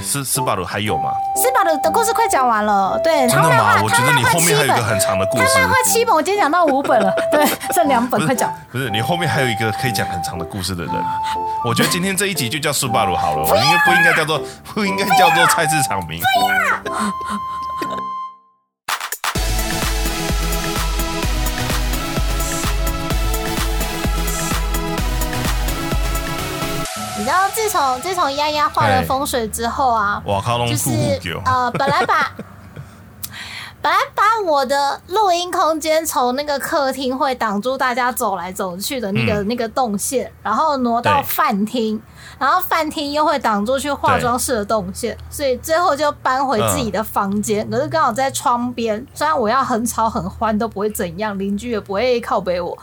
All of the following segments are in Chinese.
斯斯巴鲁还有吗？斯巴鲁的故事快讲完了，对，真的吗？我觉得你后面还有一个很长的故事他。漫画七本，我今天讲到五本了，对，剩两本，快讲。不是你后面还有一个可以讲很长的故事的人，我觉得今天这一集就叫斯巴鲁好了，我应该不应该叫做不应该叫做菜市场名？你知自从自从丫丫画了哎风水之后啊，哇靠，就是呃，本来把本来把我的录音空间从那个客厅会挡住大家走来走去的那个、那个动线，然后挪到饭厅，然后饭厅又会挡住去化妆室的动线，所以最后就搬回自己的房间。可是刚好在窗边，虽然我要很吵很欢都不会怎样，邻居也不会靠北我。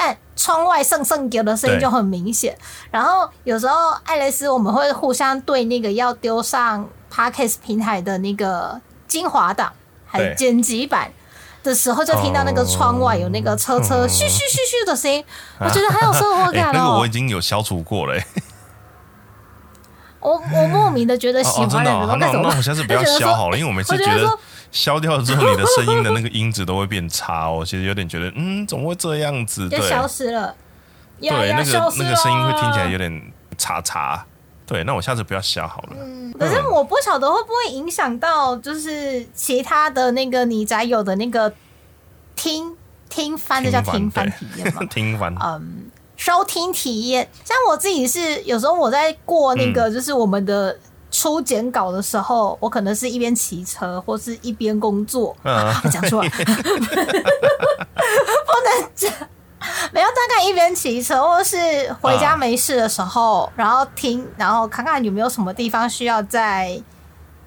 但窗外圣圣给的声音就很明显，然后有时候爱蕾丝我们会互相对那个要丢上 Podcast 平台的那个精华档，还有剪辑版的时候，就听到那个窗外有那个车车哦嘘嘘嘘嘘的声音，我觉得很有生活 哎，感哦那个我已。经有消除过了。哎我我莫名的觉得喜欢的真的哦，那人干什么？那我下次不要 就觉得说消好了，因为我每次觉得消掉了之后，你的声音的那个音质都会变差哦。其实有点觉得，嗯，怎么会这样子？对就消失了，对，那个那个声音会听起来有点差差。对，那我下次不要消好了。嗯可是我不晓得会不会影响到，就是其他的那个你宅友的那个听听翻，这叫听翻体验吗？听翻，嗯，收听体验。像我自己是有时候我在过那嗯个就是我们的初剪稿的时候，我可能是一边骑车或是一边工作，嗯，讲出来，不能讲。没有，大概一边骑车，或是回家没事的时候，然后听，然后看看有没有什么地方需要再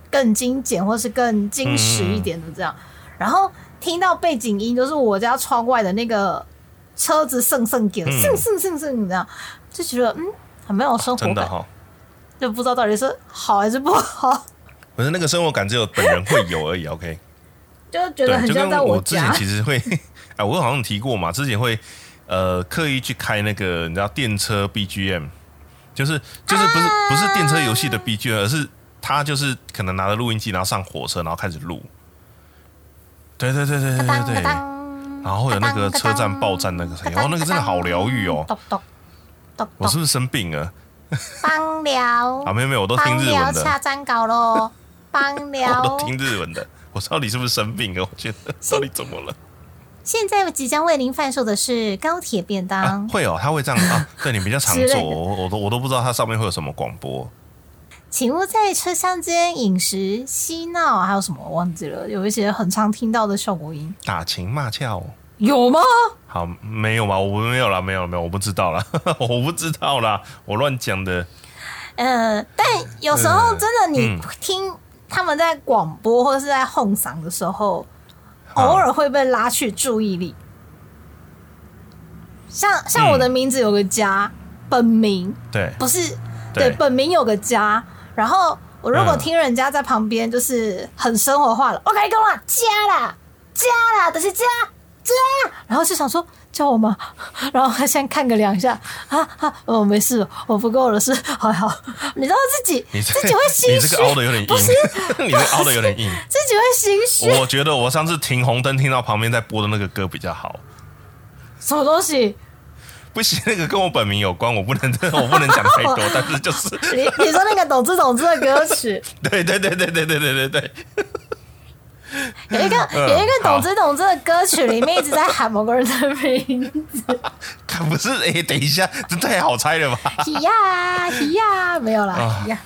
更精简，或是更精实一点的这样。然后听到背景音，就是我家窗外的那个车子蹭蹭给，嗯蹭蹭蹭蹭这样，就觉得嗯，很没有生活感。就不知道到底是好还是不好，可是那个生活感只有本人会有而已，OK？就觉得，很像在我之家前。其实会，哎，我好像提过嘛，之前会呃刻意去开那个你知道电车 BGM，就是就是不是不是电车游戏的 BGM，而是他就是可能拿着录音机，然后上火车，然后开始录。对对对对对对对，然后会有那个车站爆站那个声音，哦，那个真的好疗愈哦。我是不是生病了？帮聊啊，没有没有，我都听日文的，了下站稿喽，帮我都。听日文的。我到底是不是生病了？我觉得到底怎么了？现在即将为您贩售的是高铁便啊当，，会哦，他会这样啊？对你比较常做，我我都我都不知道它上面会有什么广播。请勿在车厢间饮食、嬉闹，还有什么忘记了，有一些很常听到的效果音，打情骂俏，有吗？好没有吗？我没有啦，没有没有，我不知道啦，我不知道啦，我乱讲的。嗯，但有时候真的你嗯听他们在广播或者是在哄嗓的时候，好偶尔会被拉去注意力。像像我的名字有个家，本名对，不是对对本名有个家，然后我如果嗯听人家在旁边就是很生活化了，我跟你讲啦，家啦家啦，就是家家，然后就想说叫我吗？然后他先看个两下，啊啊，哦没事，我不够了，是 还好，你知道自己你自己会心虚你虚，这个凹的有点硬，你这个凹的有点硬。自己会心虚，我觉得我上次停红灯听到旁边在播的那个歌比较好。什么东西？不行，那个跟我本名有关，我不能我不能讲太多，但是就是你你说那个懂之懂之的歌曲，对对对对对对对对对，有一个嗯有一个好懂之懂之的歌曲里面一直在喊某个人的名字。可不是哎、等一下，这太好猜了吧？喜呀喜呀，没有啦，啊喜呀。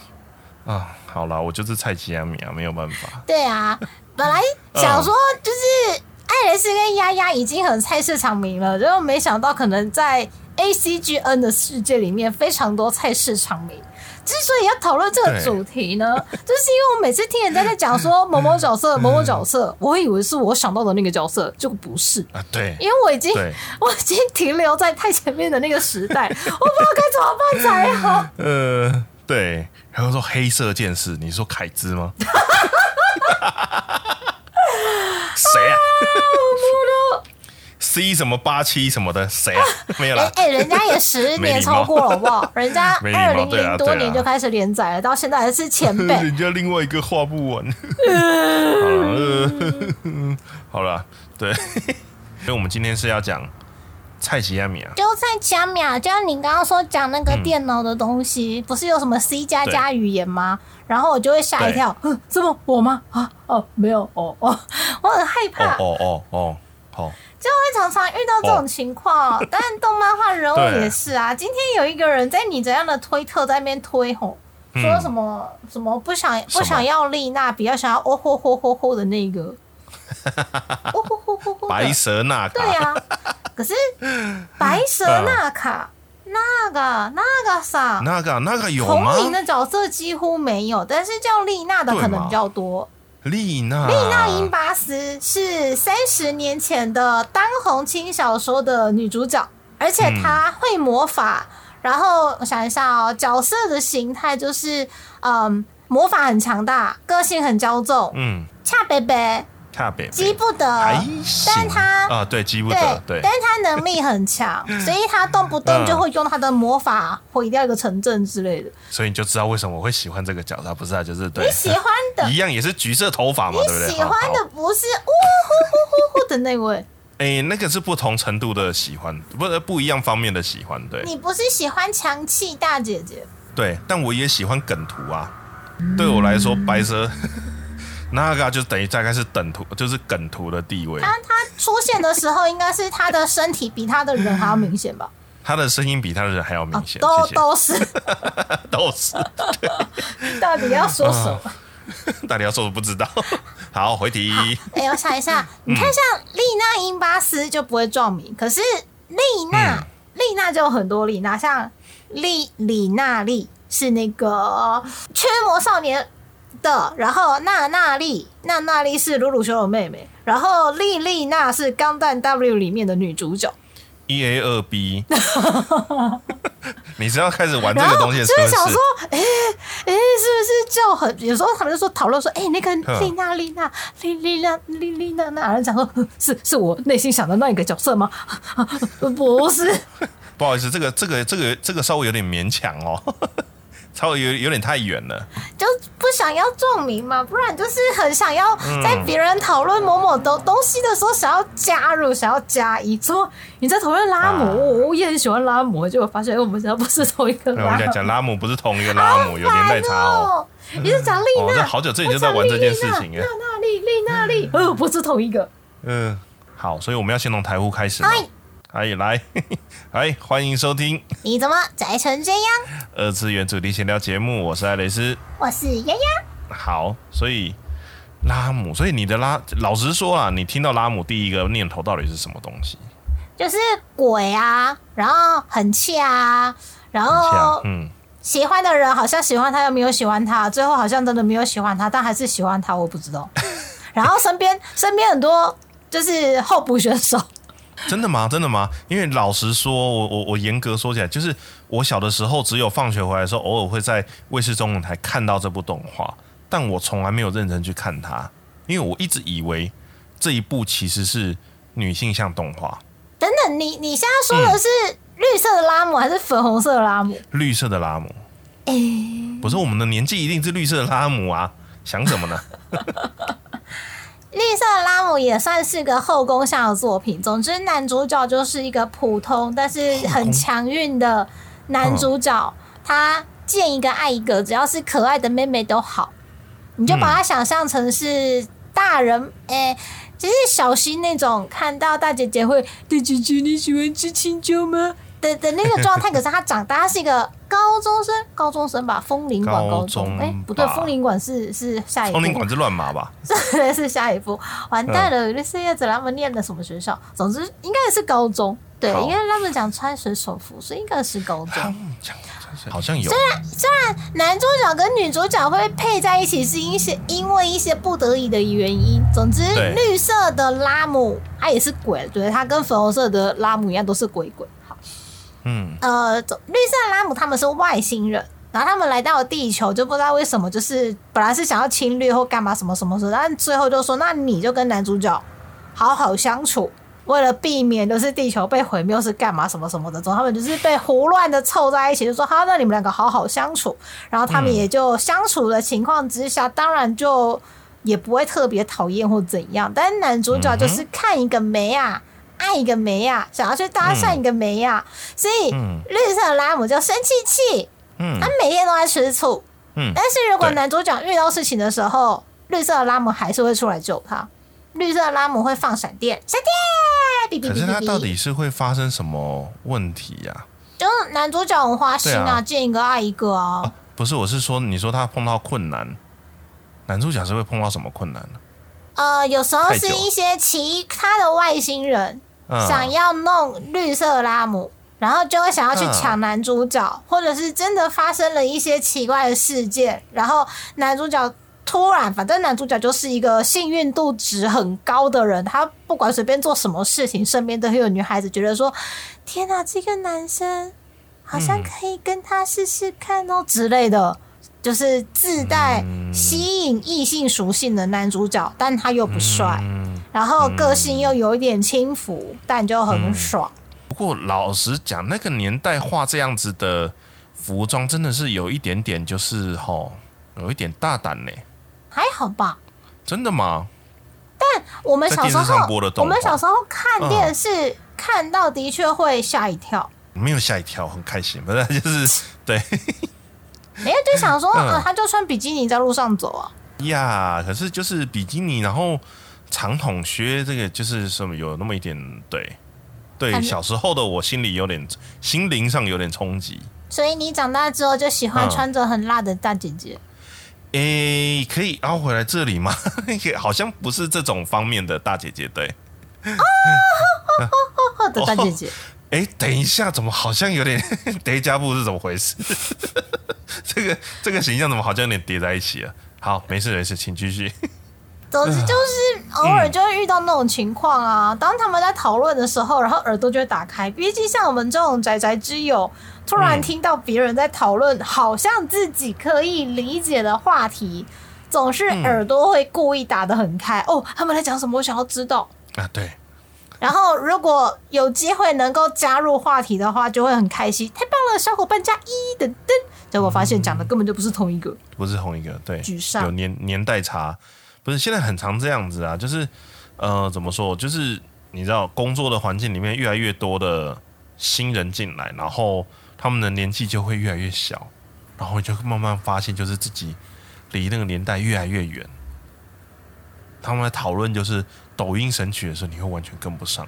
啊，好啦，我就是蔡奇亚米啊，没有办法。对啊，本来想说就是艾蕾丝跟丫丫已经很菜市场名了，结果没想到可能在 A C G N 的世界里面非常多菜市场名。之所以要讨论这个主题呢，就是因为我每次听人家在讲说 某某角色、某某角色，我会以为是我想到的那个角色，结果不是。啊，对因为我已经，我已经停留在太前面的那个时代，我不知道该怎么办才好。呃，对，然后说黑色剑士，你说凯兹吗？谁啊？谁 C 什么八七什么的，谁啊？没有了。哎哎，人家也十年超过了，好不好？人家 二零零多年就开始连载了，到现在还是前辈。人家另外一个画不完。好了，呃好了，对，所以我们今天是要讲蔡奇亚米啊，就蔡奇亚米啊，就像你刚刚说讲那嗯个电脑的东西，不是有什么 C 加加语言吗？然后我就会吓一跳，嗯这么我吗？啊哦，没有哦哦，我很害怕，哦哦哦哦，就会常常遇到这种情况。当然，动漫画人物也是啊。今天有一个人在你怎样的推特在那边推吼，嗯。说什么什么不想不想要丽娜，比较想要哦吼吼吼吼的那个，哦吼吼吼吼的。白蛇纳卡，对呀、可是 白蛇纳卡、那个那个啥，那个那个有吗？同名的角色几乎没有，但是叫丽娜的可能比较多。丽娜，丽娜英巴斯是三十年前的当红轻小说的女主角，而且她会魔法。然后我想一下哦，角色的形态就是，嗯，魔法很强大，个性很骄纵，嗯，恰贝贝，卡北急不得，但他啊，对，急不得，对但，是他能力很强，所以他动不动就会用他的魔法毁掉一个城镇之类的。所以你就知道为什么我会喜欢这个角色，不是啊？就是对。你，喜欢的，一样也是橘色头发嘛，对不对？你喜欢的不是呜呼呼呼呼的那位，哎、那个是不同程度的喜欢，不是不一样方面的喜欢，对。你不是喜欢强气大姐姐，对，但我也喜欢梗图啊。对我来说，白蛇那个就等于大概是等图，就是梗图的地位。他他出现的时候，应该是他的身体比他的人还要明显吧？他的声音比他的人还要明啊显，都。都是，都是，到底要说什么？到底要说的不知道。好，回题。哎、我想一下，你看像丽娜英巴斯就不会撞名，可是丽娜，嗯丽娜就有很多丽娜，像丽李娜丽是那个驱魔少年的，然后娜娜丽，娜娜丽是鲁鲁修的妹妹，然后莉莉娜是钢弹 W 里面的女主角，E A 二 B，你是要开始玩这个东西的是不就是想说是？，哎、哎、是不是就很有时候他们就说讨论说，哎、那个嗯丽娜丽娜丽丽娜丽丽娜娜，然后讲说是是我内心想的那一个角色吗？不是，不好意思，这个这个这个这个稍微有点勉强哦，稍微有有点太远了。就不想要撞名嘛，不然就是很想要嗯在别人讨论某某东东西的时候，想要加入，想要加一。说你在讨论拉姆，啊我我也很喜欢拉姆，结果发现我们家不是同一个那我们拉姆。讲讲拉姆不是同一个拉姆，有年代差哦。哦，你是讲丽娜？好久之前就在玩这件事情娜哎。娜丽丽娜丽，呃，不是同一个。嗯，好，所以我们要先从台呼开始嘛。嗨，哎，来，哎，欢迎收听你怎么宅成这样？二次元主题闲聊节目，我是艾蕾丝。我是丫丫。好，所以拉姆，所以你的拉，老实说啊，你听到拉姆第一个念头到底是什么东西？就是鬼啊，然后很气啊，然像后嗯，喜欢的人好像喜欢他，又没有喜欢他，最后好像真的没有喜欢他，但还是喜欢他，我不知道。然后身边 身边很多就是候补选手，真的吗？真的吗？因为老实说，我我我严格说起来，就是我小的时候，只有放学回来的时候，偶尔会在卫视中文台看到这部动画，但我从来没有认真去看它，因为我一直以为这一部其实是女性向动画，等等，你你现在说的是绿色的拉姆还是粉红色的拉姆？绿色的拉姆。哎、不是我们的年纪一定是绿色的拉姆啊，想什么呢？绿色拉姆也算是个后宫向的作品。总之，男主角就是一个普通但是很强运的男主角，他见一个爱一个，只要是可爱的妹妹都好，你就把它想象成是大人，诶、就是小新那种看到大姐姐会大姐姐你喜欢吃青椒吗？的的那个状态，可是他长大，他是一个高中生，高中生吧，风铃馆高高中中，哎、不对，吧风铃馆是是下一步，通灵馆是乱码吧？是是下一步，完蛋了！那四叶子他们念的什么学校？总之应该是高中，对，好因为他们讲穿水手服，所以应该是高中。讲好像有，虽然虽然男主角跟女主角会配在一起，是因些因为一些不得已的原因。总之，对绿色的拉姆他也是鬼，对，他跟粉红色的拉姆一样，都是鬼鬼。好，嗯，呃，总绿色的拉姆他们是外星人，然后他们来到了地球，就不知道为什么，就是本来是想要侵略或干嘛什么什么事，但最后就说，那你就跟男主角好好相处，为了避免就是地球被毁灭，是干嘛什么什么的，之后他们就是被胡乱的凑在一起，就说好，那你们两个好好相处。然后他们也就相处的情况之下，当然就也不会特别讨厌或怎样。但是男主角就是看一个梅啊，爱一个梅啊，想要去搭讪一个梅啊，所以绿色的拉姆就生气气，嗯他每天都在吃醋。嗯但是如果男主角遇到事情的时候，绿色的拉姆还是会出来救他。绿色的拉姆会放闪电，闪可是他。到底是会发生什么问题呀、就是男主角很花心啊，见一个爱一个啊。啊？不是，我是说，你说他碰到困难，男主角是会碰到什么困难呢？呃，有时候是一些其他的外星人嗯，想要弄绿色拉姆，然后就会想要去嗯抢男主角，或者是真的发生了一些奇怪的事件，然后男主角突然，反正男主角就是一个幸运度值很高的人，他不管随便做什么事情，身边都会有女孩子觉得说：“天哪，这个男生好像嗯。可以跟他试试看哦、之类的。”就是自带嗯。吸引异性属性的男主角，但他又不帅，嗯，然后个性又有一点轻浮，但就很爽。不过老实讲，那个年代画这样子的服装，真的是有一点点，就是吼，有一点大胆呢。还好吧。真的吗？但我们小时候我们小时候看电视、看到的确会吓一跳，没有吓一跳，很开心。不是，就是对因为就想说，嗯呃，他就穿比基尼在路上走啊。呀。可是就是比基尼，然后长筒靴，这个就是什么有那么一点对。对，小时候的我心里有点心灵上有点冲击。所以你长大之后就喜欢嗯穿着很辣的大姐姐。诶，可以凹回来这里吗？好像不是这种方面的大姐姐，对。哦的大姐姐，哎，等一下，怎么好像有点 叠加布是怎么回事？这个这个形象怎么好像有点叠在一起了？好，没事没事，请继续。总之就是偶尔就会遇到那种情况啊。当他们在讨论的时候，然后耳朵就会打开。毕竟像我们这种宅宅之友，突然嗯听到别人在讨论好像自己可以理解的话题，总是耳朵会故意打得很开。哦，他们在讲什么？我想要知道。啊，对，然后如果有机会能够加入话题的话，就会很开心。太棒了，小伙伴加一等等。结果发现讲的根本就不是同一个。不是同一个，对，沮丧有年年代差，不是现在很常这样子啊，就是呃，怎么说，就是你知道，工作的环境里面越来越多的新人进来，然后他们的年纪就会越来越小，然后就慢慢发现，就是自己离那个年代越来越远。他们在讨论就是抖音神曲的时候，你会完全跟不上。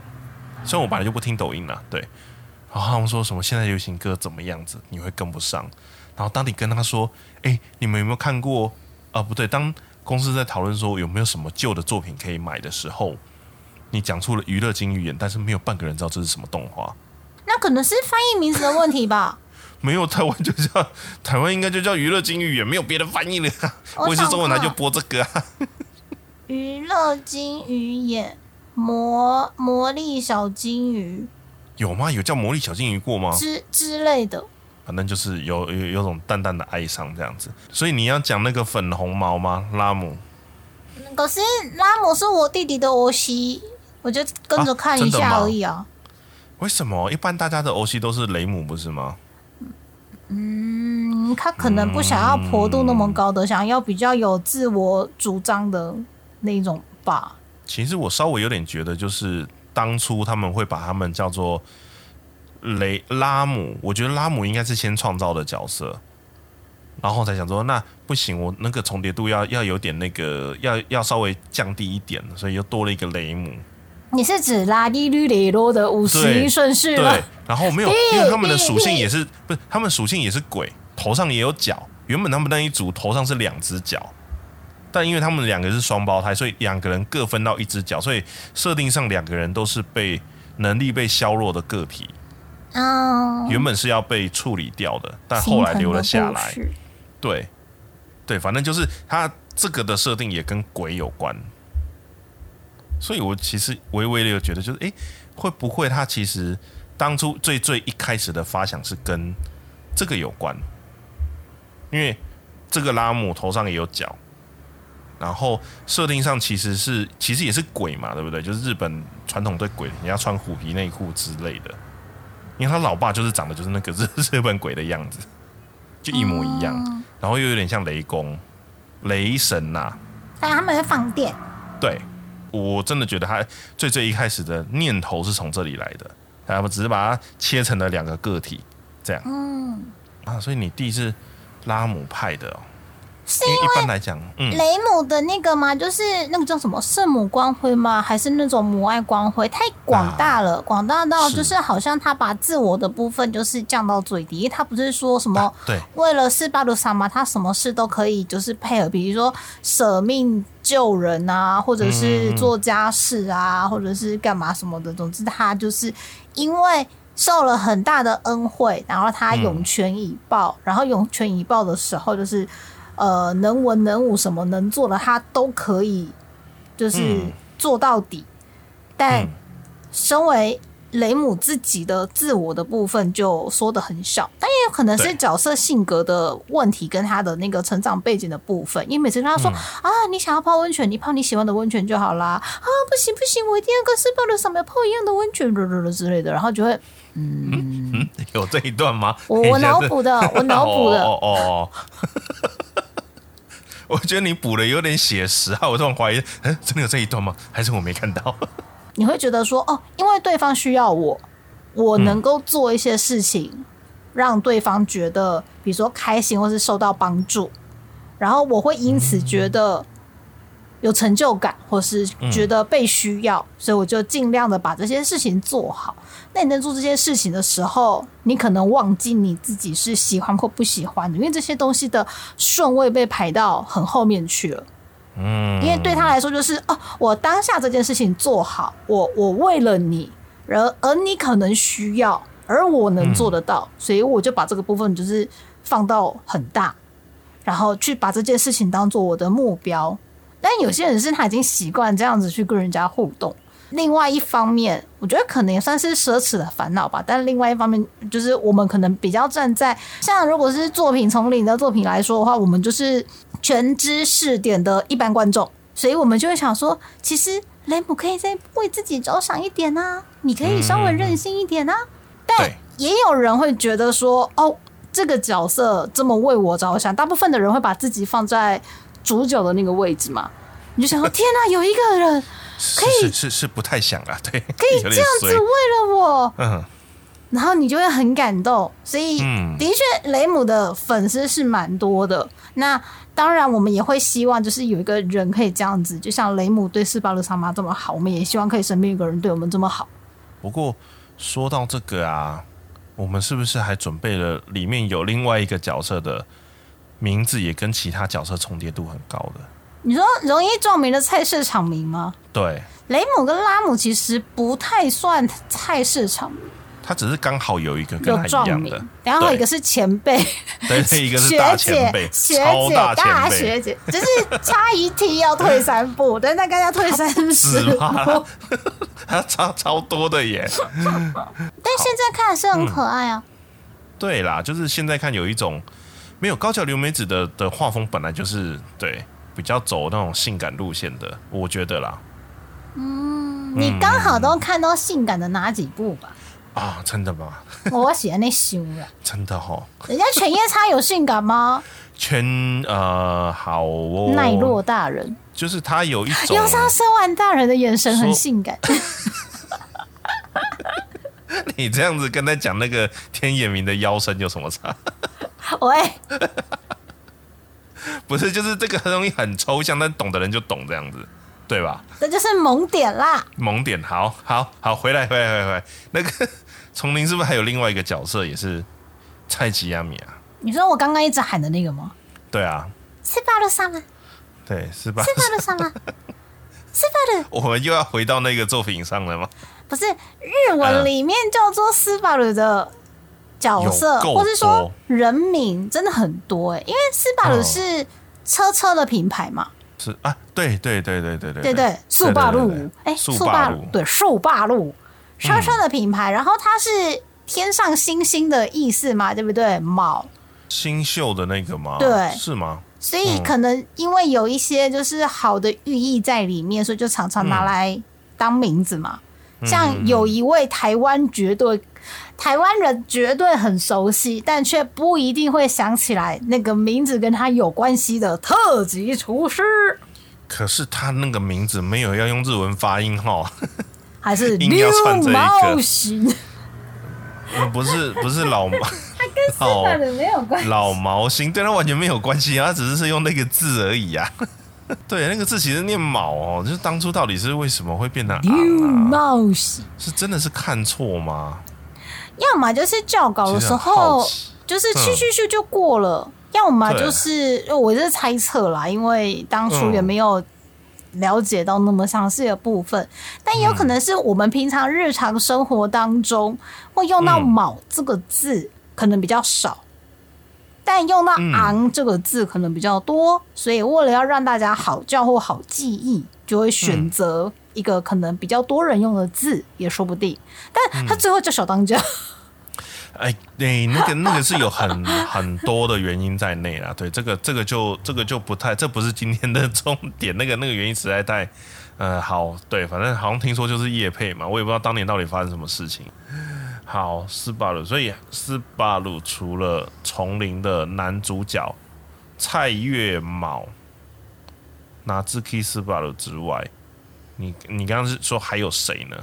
虽然我本来就不听抖音啦，对，然后他们说什么现在流行歌怎么样子，你会跟不上。然后当你跟他说：“哎、你们有没有看过？啊，不对，当公司在讨论说有没有什么旧的作品可以买的时候，你讲出了娱乐金鱼眼，但是没有半个人知道这是什么动画。那可能是翻译名字的问题吧。没有台湾就叫台湾应该就叫娱乐金鱼眼，没有别的翻译了、啊。我我是中文台就播这个啊。娱乐金鱼眼，魔魔力小金鱼有吗？有叫魔力小金鱼过吗？之之类的。反正就是有有有种淡淡的哀伤这样子。所以你要讲那个粉红毛吗？拉姆可是拉姆是我弟弟的欧西，我就跟着看一下而已啊。为什么？一般大家的欧西都是雷姆不是吗？嗯，他可能不想要婆度那么高的，想要比较有自我主张的那种吧。其实我稍微有点觉得，就是当初他们会把他们叫做雷拉姆，我觉得拉姆应该是先创造的角色，然后才想说那不行，我那个重叠度要要有点那个要要稍微降低一点，所以又多了一个雷姆。你是指拉利绿雷罗的五十一顺序吗？对，然后没有，因为他们的属性也是不是他们属性也是鬼，头上也有角。原本他们那一组头上是两只脚，但因为他们两个是双胞胎，所以两个人各分到一只脚，所以设定上两个人都是被能力被削弱的个体，嗯，原本是要被处理掉的，但后来留了下来。对，对，反正就是他这个的设定也跟鬼有关，所以我其实微微的有觉得，就是诶，会不会他其实当初最最一开始的发想是跟这个有关？因为这个拉姆头上也有角，然后设定上其实是其实也是鬼嘛，对不对？就是日本传统对鬼你要穿虎皮内裤之类的，因为他老爸就是长得就是那个日 日本鬼的样子，就一模一样，然后又有点像雷公、雷神呐、但他们会放电，对，我真的觉得他最最一开始的念头是从这里来的，他们只是把它切成了两个个体，这样。嗯，啊，所以你弟是拉姆派的哦，是因为一般来讲，嗯，雷姆的那个吗？就是那个叫什么圣母光辉吗？还是那种母爱光辉？太广大了，广大到就是好像他把自我的部分就是降到最低。因为他不是说什么、啊对为了斯巴鲁萨嘛，他什么事都可以就是配合，比如说舍命救人啊，或者是嗯做家事啊，或者是干嘛什么的。总之，他就是因为。受了很大的恩惠，然后他涌泉以报，然后涌泉以报的时候，就是呃能文能武什么能做的，他都可以就是嗯做到底。但嗯身为雷姆自己的自我的部分就说的很小，但也有可能是角色性格的问题跟他的那个成长背景的部分。因为每次跟他说、啊，你想要泡温泉，你泡你喜欢的温泉就好啦。啊，不行不行，我一定要跟斯巴鲁上面泡一样的温泉，之类的，然后就会嗯，有这一段吗？我我 脑补的，我脑补的。哦哦哦哦。我觉得你补的有点写实啊，我突然怀疑，嗯，真的有这一段吗？还是我没看到？你会觉得说，哦，因为对方需要我，我能够做一些事情，让对方觉得，比如说开心或是受到帮助，然后我会因此觉得有成就感，或是觉得被需要，所以我就尽量的把这些事情做好。那你在做这些事情的时候，你可能忘记你自己是喜欢或不喜欢的，因为这些东西的顺位被排到很后面去了。嗯，因为对他来说就是哦，我当下这件事情做好，我我为了你，而而你可能需要，而我能做得到，所以我就把这个部分就是放到很大，然后去把这件事情当做我的目标。但有些人是他已经习惯这样子去跟人家互动。另外一方面，我觉得可能也算是奢侈的烦恼吧。但另外一方面，就是我们可能比较站在像如果是作品从零的作品来说的话，我们就是全知识点的一般观众，所以我们就会想说，其实雷姆可以再为自己着想一点啊，你可以稍微任性一点啊。但也有人会觉得说，哦，这个角色这么为我着想，大部分的人会把自己放在主角的那个位置嘛。你就想说，天哪、有一个人可以是是是不太想啊，对，可以这样子为了我，嗯然后你就会很感动。所以，嗯的确，雷姆的粉丝是蛮多的。那当然，我们也会希望，就是有一个人可以这样子，就像雷姆对斯巴鲁萨妈这么好，我们也希望可以身边有个人对我们这么好。不过说到这个啊，我们是不是还准备了里面有另外一个角色的名字，也跟其他角色重叠度很高的？你说容易撞名的菜市场名吗？对，雷姆跟拉姆其实不太算菜市场名，他只是刚好有一个跟有他一样的，，对然后一个是前辈，对，一个是学大姐前辈，学超姐、大前辈，学姐，就是差一梯要退三步，但大概要退三十步。他差超多的耶。但现在看是很可爱啊。对啦，就是现在看有一种没有高桥留美子的的画风，本来就是对比较走那种性感路线的，我觉得啦。嗯你刚好都看到性感的哪几部吧？啊，真的吗？我喜欢那修了。真的哈、哦，人家犬夜叉有性感吗？犬呃好哦，奈落大人，就是他有一种有上生完大人的眼神很性感。你这样子跟他讲那个天野明的腰身有什么差？喂，不是，就是这个东西很抽象，但懂的人就懂这样子，对吧？这就是萌点啦。萌点，好好好，回来回来回来回来。那个 丛林是不是还有另外一个角色也是蔡吉亚米啊？你说我刚刚一直喊的那个吗？对啊，斯巴鲁萨吗？对，是吧？斯巴鲁萨吗？斯巴鲁我们又要回到那个作品上了吗？不是日文里面叫做斯巴鲁的角色，或是说人名真的很多哎、因为斯巴鲁嗯。是车车的品牌嘛，是啊，对对对对对对对对，速霸路哎，速速霸霸路对速霸路车车的品牌，然后它是天上星星的意思嘛，对不对？卯，新秀的那个吗？对。是吗？所以嗯。可能因为有一些就是好的寓意在里面，所以就常常拿来当名字嘛。像有一位台湾绝对台湾人绝对很熟悉，但却不一定会想起来那个名字跟他有关系的特级厨师，可是他那个名字没有要用日文发音哈，还是六毛型，嗯不是不是老毛。他跟日本人没有关系。老毛星，对他完全没有关系啊，他只是是用那个字而已啊。对，那个字其实念卯哦，就是当初到底是为什么会变成六 昂啊？毛型，是真的是看错吗？要么就是校稿的时候就是去去去就过了，要么就是我是猜测啦，因为当初也嗯没有了解到那么详细的部分，但也有可能是我们平常日常生活当中会用到“嗯。卯”这个字，可能比较少。但用到嗯“昂”这个字可能比较多，所以为了要让大家好叫或好记忆，就会嗯选择一个可能比较多人用的字，也说不定。但他最后叫小当家，哎，对，那个那个是有很 很多的原因在内啦。对，这个这个就这个就不太，这不是今天的重点。那个那个原因实在太，呃，好，对，反正好像听说就是叶配嘛，我也不知道当年到底发生什么事情。好，斯巴鲁，所以斯巴鲁除了丛林的男主角蔡月卯、拿自 K 斯巴鲁之外，你你刚刚是说还有谁呢？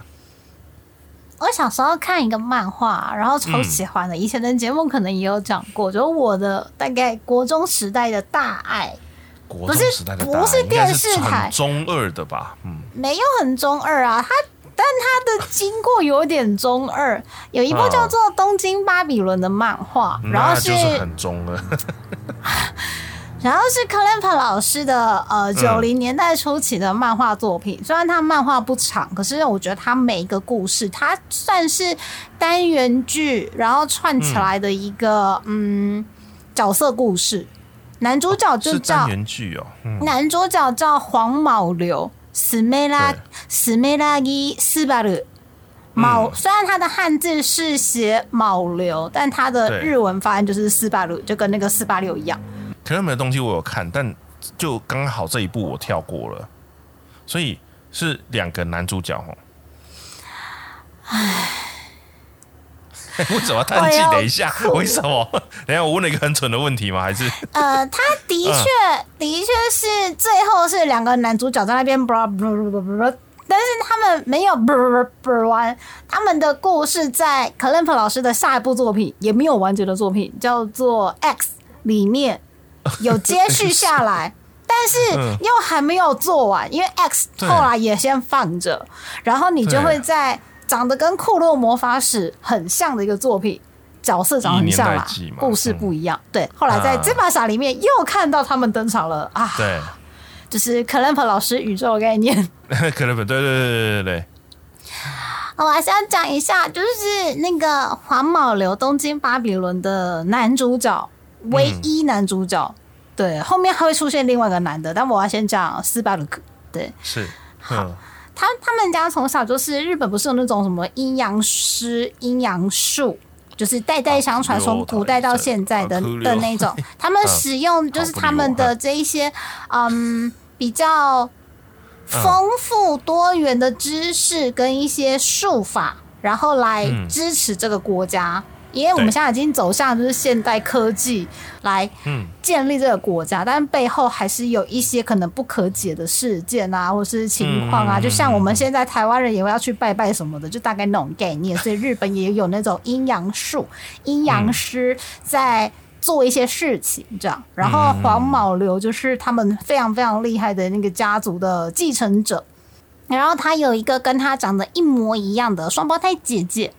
我小时候看一个漫画，然后超喜欢的。以前的节目可能也有讲过，就是我的大概国中时代的大爱，国不是中时代的不大是电视台很中二的吧？嗯。没有很中二啊。它但它的经过有点中二，有一部嗯叫做《东京巴比伦》的漫画，然后是很中二。然后是克兰帕老师的呃嗯九零年代初期的漫画作品，虽然他漫画不长，可是我觉得他每一个故事，它算是单元剧，然后串起来的一个嗯角色故事。男主角就是叫单元剧哦，嗯，男主角叫黄卯流，斯梅拉对斯梅拉伊斯巴鲁。卯、嗯虽然它的汉字是写卯流，但它的日文发音就是斯巴鲁，就跟那个四八六一样。可能没的东西我有看，但就刚好这一部我跳过了，所以是两个男主角哦。唉，为什么叹气？等一下，为什么？等下，我问了一个很蠢的问题吗？还是呃，他的确、的确是最后是两个男主角在那边 blah blah blah blah blah，但是他们没有 blah blah blah 完，他们的故事在 c l p 老师的下一部作品也没有完结的作品，叫做 X 里面有接续下来。但是嗯又还没有做完，因为 X 后来也先放着，然后你就会在长得跟库洛魔法使很像的一个作品，角色长得很像嘛，故事嗯不一样。对，后来在啊这把傻里面又看到他们登场了啊，对？就是 Clamp 老师宇宙概念。可能不对对对对对对，我还是要讲一下，就是那个黄毛流东京巴比伦的男主角，唯一男主角。对，后面还会出现另外一个男的，但我要先讲斯巴鲁克。对是，嗯，他，他们家从小就是日本不是有那种什么阴阳师、阴阳术，就是代代相传，哦从古代到现在的的 那种。他们使用就是他们的这一些嗯比较丰富多元的知识跟一些术法，然后来嗯支持这个国家。因为我们现在已经走向就是现代科技来嗯建立这个国家，但背后还是有一些可能不可解的事件啊，或是情况啊。就像我们现在台湾人也会要去拜拜什么的，就大概那种概念。所以日本也有那种阴阳术、阴阳师在做一些事情这样。然后黄毛流就是他们非常非常厉害的那个家族的继承者。然后他有一个跟他长得一模一样的双胞胎姐姐，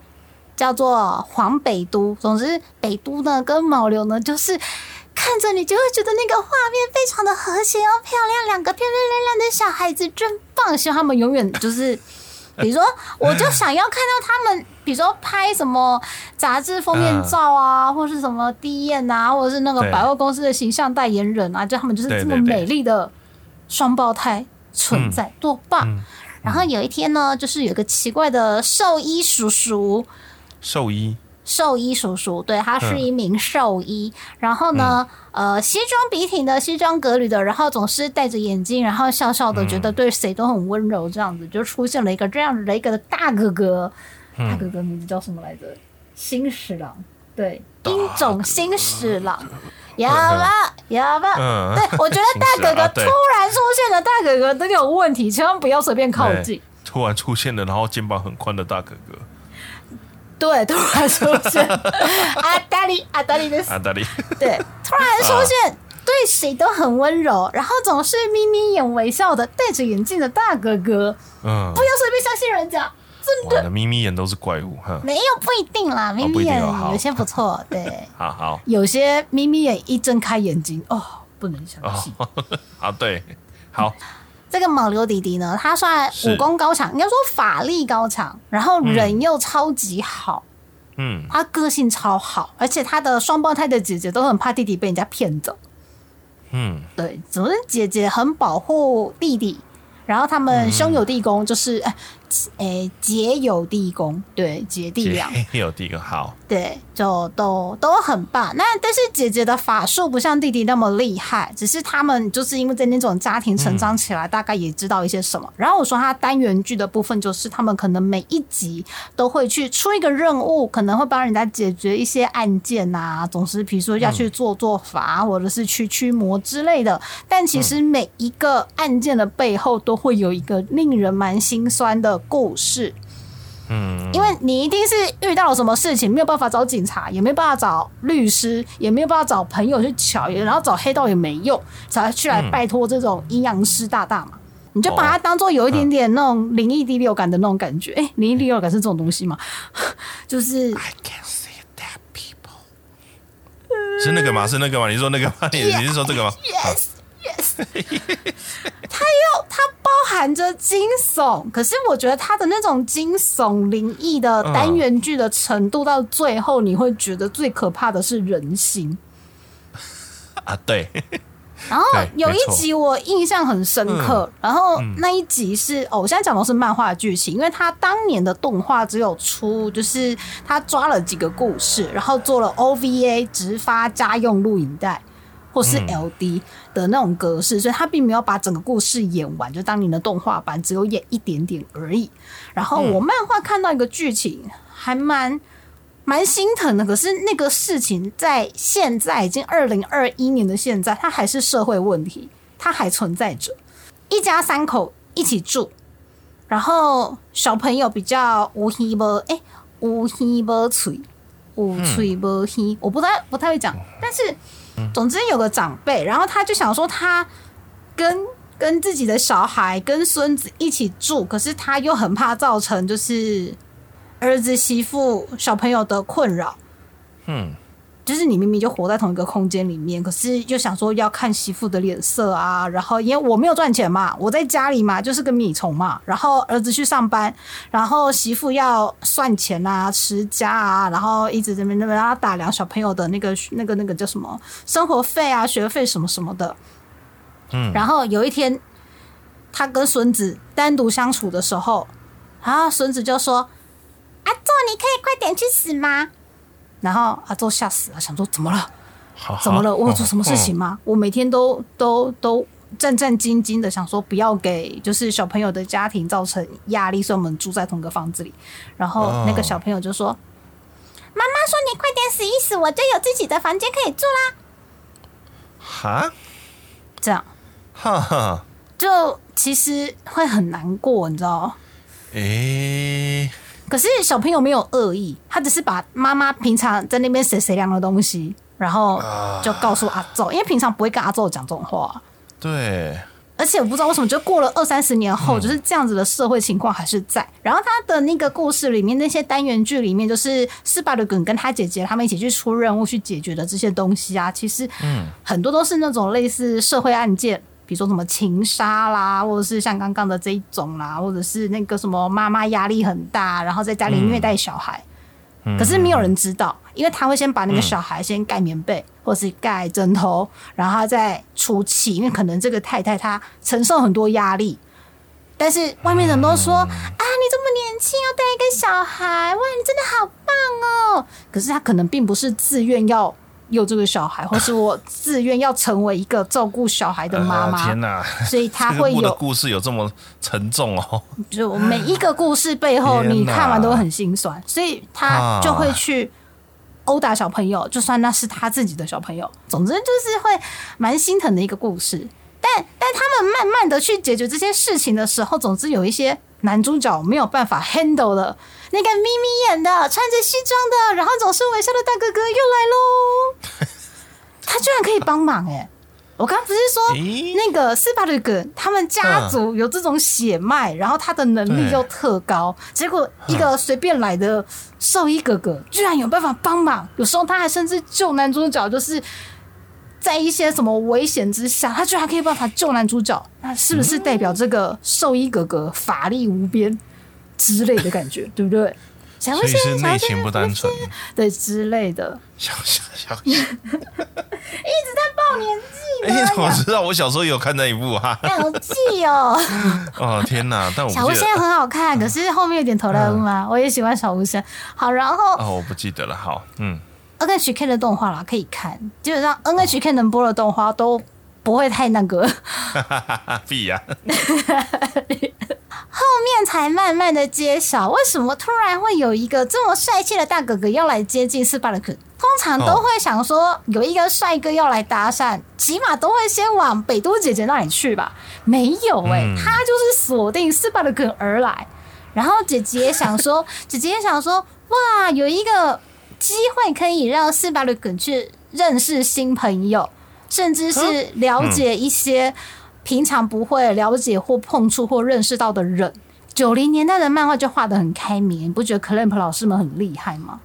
叫做黄北都。总之，北都呢跟毛流呢，就是看着你就会觉得那个画面非常的和谐哦，漂亮，两个漂漂亮亮的小孩子真棒。希望他们永远就是。比如说，我就想要看到他们，比如说拍什么杂志封面照啊，或是什么第一眼啊，或者是那个百货公司的形象代言人啊，就他们就是这么美丽的双胞胎存在，多棒！嗯然后有一天呢，就是有个奇怪的兽医叔叔，兽医兽医叔叔，对他是一名兽医。然后呢，呃，西装笔挺的，西装革履的，然后总是戴着眼镜，然后笑笑的，觉得对谁都很温柔，这样子就出现了一个这样子的一个大哥哥。大哥哥名字叫什么来着？新十郎，对，英种新十郎。哑巴，哑巴。对，我觉得大哥哥 突然出现的大哥哥都有问题，千万不要随便靠近。突然出现的，然后肩膀很宽的大哥哥。对，突然出现，阿达利，阿达利的，阿达利。对，突然出现，对谁都很温柔，然后总是眯眯眼微笑的，戴着眼镜的大哥哥。嗯，不要随便相信人家。真的，眯眯眼都是怪物哈。没有不一定啦，眯眯眼有些不错，对。好好，有些眯眯眼一睁开眼睛，哦，不能相信。好，对，好。这个毛流弟弟呢，他算武功高强，应该说法力高强，然后人又超级好。嗯。他个性超好，而且他的双胞胎的姐姐都很怕弟弟被人家骗走。嗯。对，总之姐姐很保护弟弟，然后他们兄友弟恭，就是。诶，结有地宫，对，结地良有地宫好，对，就都都很棒。那但是姐姐的法术不像弟弟那么厉害，只是他们就是因为在那种家庭成长起来，大概也知道一些什么。然后我说他单元剧的部分，就是他们可能每一集都会去出一个任务，可能会帮人家解决一些案件啊，总是比如说要去做做法，或者是去驱魔之类的。但其实每一个案件的背后，都会有一个令人蛮心酸的。故事，嗯，因为你一定是遇到了什么事情，没有办法找警察，也没有办法找律师，也没有办法找朋友去瞧，然后找黑道也没用，才去来拜托这种阴阳师大大嘛。你就把它当做有一点点那种灵异第六感的那种感觉。哎，灵异第六感是这种东西吗？就是是那个吗？是那个吗？你说那个吗？你你是说这个吗？Yes。它又它包含着惊悚，可是我觉得它的那种惊悚灵异的单元剧的程度，到最后你会觉得最可怕的是人心 啊！对。然后有一集我印象很深刻，然后那一集是哦，我现在讲的是漫画剧情，因为他当年的动画只有出，就是他抓了几个故事，然后做了 OVA 直发家用录影带。或是 L D 的那种格式，所以他并没有把整个故事演完，就当你的动画版只有演一点点而已。然后我漫画看到一个剧情，还蛮蛮心疼的。可是那个事情在现在已经二零二一年的现在，它还是社会问题，它还存在着。一家三口一起住，然后小朋友比较无希无哎无希无嘴无嘴无希，我不太不太会讲，但是。总之有个长辈，然后他就想说，他跟跟自己的小孩、跟孙子一起住，可是他又很怕造成就是儿子媳妇小朋友的困扰。嗯。就是你明明就活在同一个空间里面，可是又想说要看媳妇的脸色啊，然后因为我没有赚钱嘛，我在家里嘛就是个米虫嘛，然后儿子去上班，然后媳妇要算钱啊、持家啊，然后一直这边那边让打量小朋友的那个那个那个叫什么生活费啊、学费什么什么的。嗯，然后有一天他跟孙子单独相处的时候，然后孙子就说：“阿座，你可以快点去死吗？”然后阿周吓死了，想说怎么了？怎么了？我有做什么事情吗？我每天都都都战战兢兢的，想说不要给就是小朋友的家庭造成压力，所以我们住在同个房子里。然后那个小朋友就说：“妈妈说你快点死一死，我就有自己的房间可以住啦。”哈，这样，哈哈，就其实会很难过，你知道？诶。可是小朋友没有恶意，他只是把妈妈平常在那边谁谁凉的东西，然后就告诉阿宙，因为平常不会跟阿宙讲这种话。对，而且我不知道为什么，就过了二三十年后，就是这样子的社会情况还是在。然后他的那个故事里面，那些单元剧里面，就是斯巴鲁根跟他姐姐他们一起去出任务去解决的这些东西啊，其实嗯，很多都是那种类似社会案件。比如说什么情杀啦，或者是像刚刚的这一种啦，或者是那个什么妈妈压力很大，然后在家里虐待小孩，可是没有人知道，因为他会先把那个小孩先盖棉被，或是盖枕头，然后再出气，因为可能这个太太她承受很多压力，但是外面人都说、啊，你这么年轻要带一个小孩，哇，你真的好棒哦！可是他可能并不是自愿要有这个小孩，或是我自愿要成为一个照顾小孩的妈妈，呃 天哪，所以他会有，故事有这么沉重哦？就每一个故事背后，你看完都会很心酸，所以他就会去殴打小朋友，就算那是他自己的小朋友。总之就是会蛮心疼的一个故事。但但他们慢慢的去解决这些事情的时候，总之有一些男主角没有办法 handle 的，那个咪咪演的，穿着西装的，然后总是微笑的大哥哥又来喽，他居然可以帮忙哎、我刚刚不是说 诶那个斯巴鲁格他们家族有这种血脉，然后他的能力又特高，结果一个随便来的兽医哥哥居然有办法帮忙，有时候他还甚至救男主角，就是在一些什么危险之下，他居然可以办法救男主角，那是不是代表这个兽医哥哥法力无边之类的感觉，对不对？想不所以是？内情不单纯，对之类的，小小小小。一直在报年纪哎，你怎么，知道？我小时候有看那一部哈。好记哦。哦天哪！但我小巫仙很好看，可是后面有点头来乌嘛，我也喜欢小巫仙。好，然后哦，我不记得了。好，嗯，NHK 的动画啦可以看，基本上 NHK 能播的动画都不会太那个，后哈哈哈，必呀。后面才慢慢的揭晓为什么突然会有一个这么帅气的大哥哥要来接近斯巴鲁克。通常都会想说有一个帅哥要来搭讪，起码都会先往北都姐姐那里去吧？没有哎、嗯他就是锁定斯巴鲁克而来。然后姐姐想说，姐姐想说，哇，有一个机会可以让斯巴鲁克去认识新朋友，甚至是了解一些平常不会了解或碰触或认识到的人。九零年代的漫画就画的很开明，你不觉得 Clamp 老师们很厉害吗？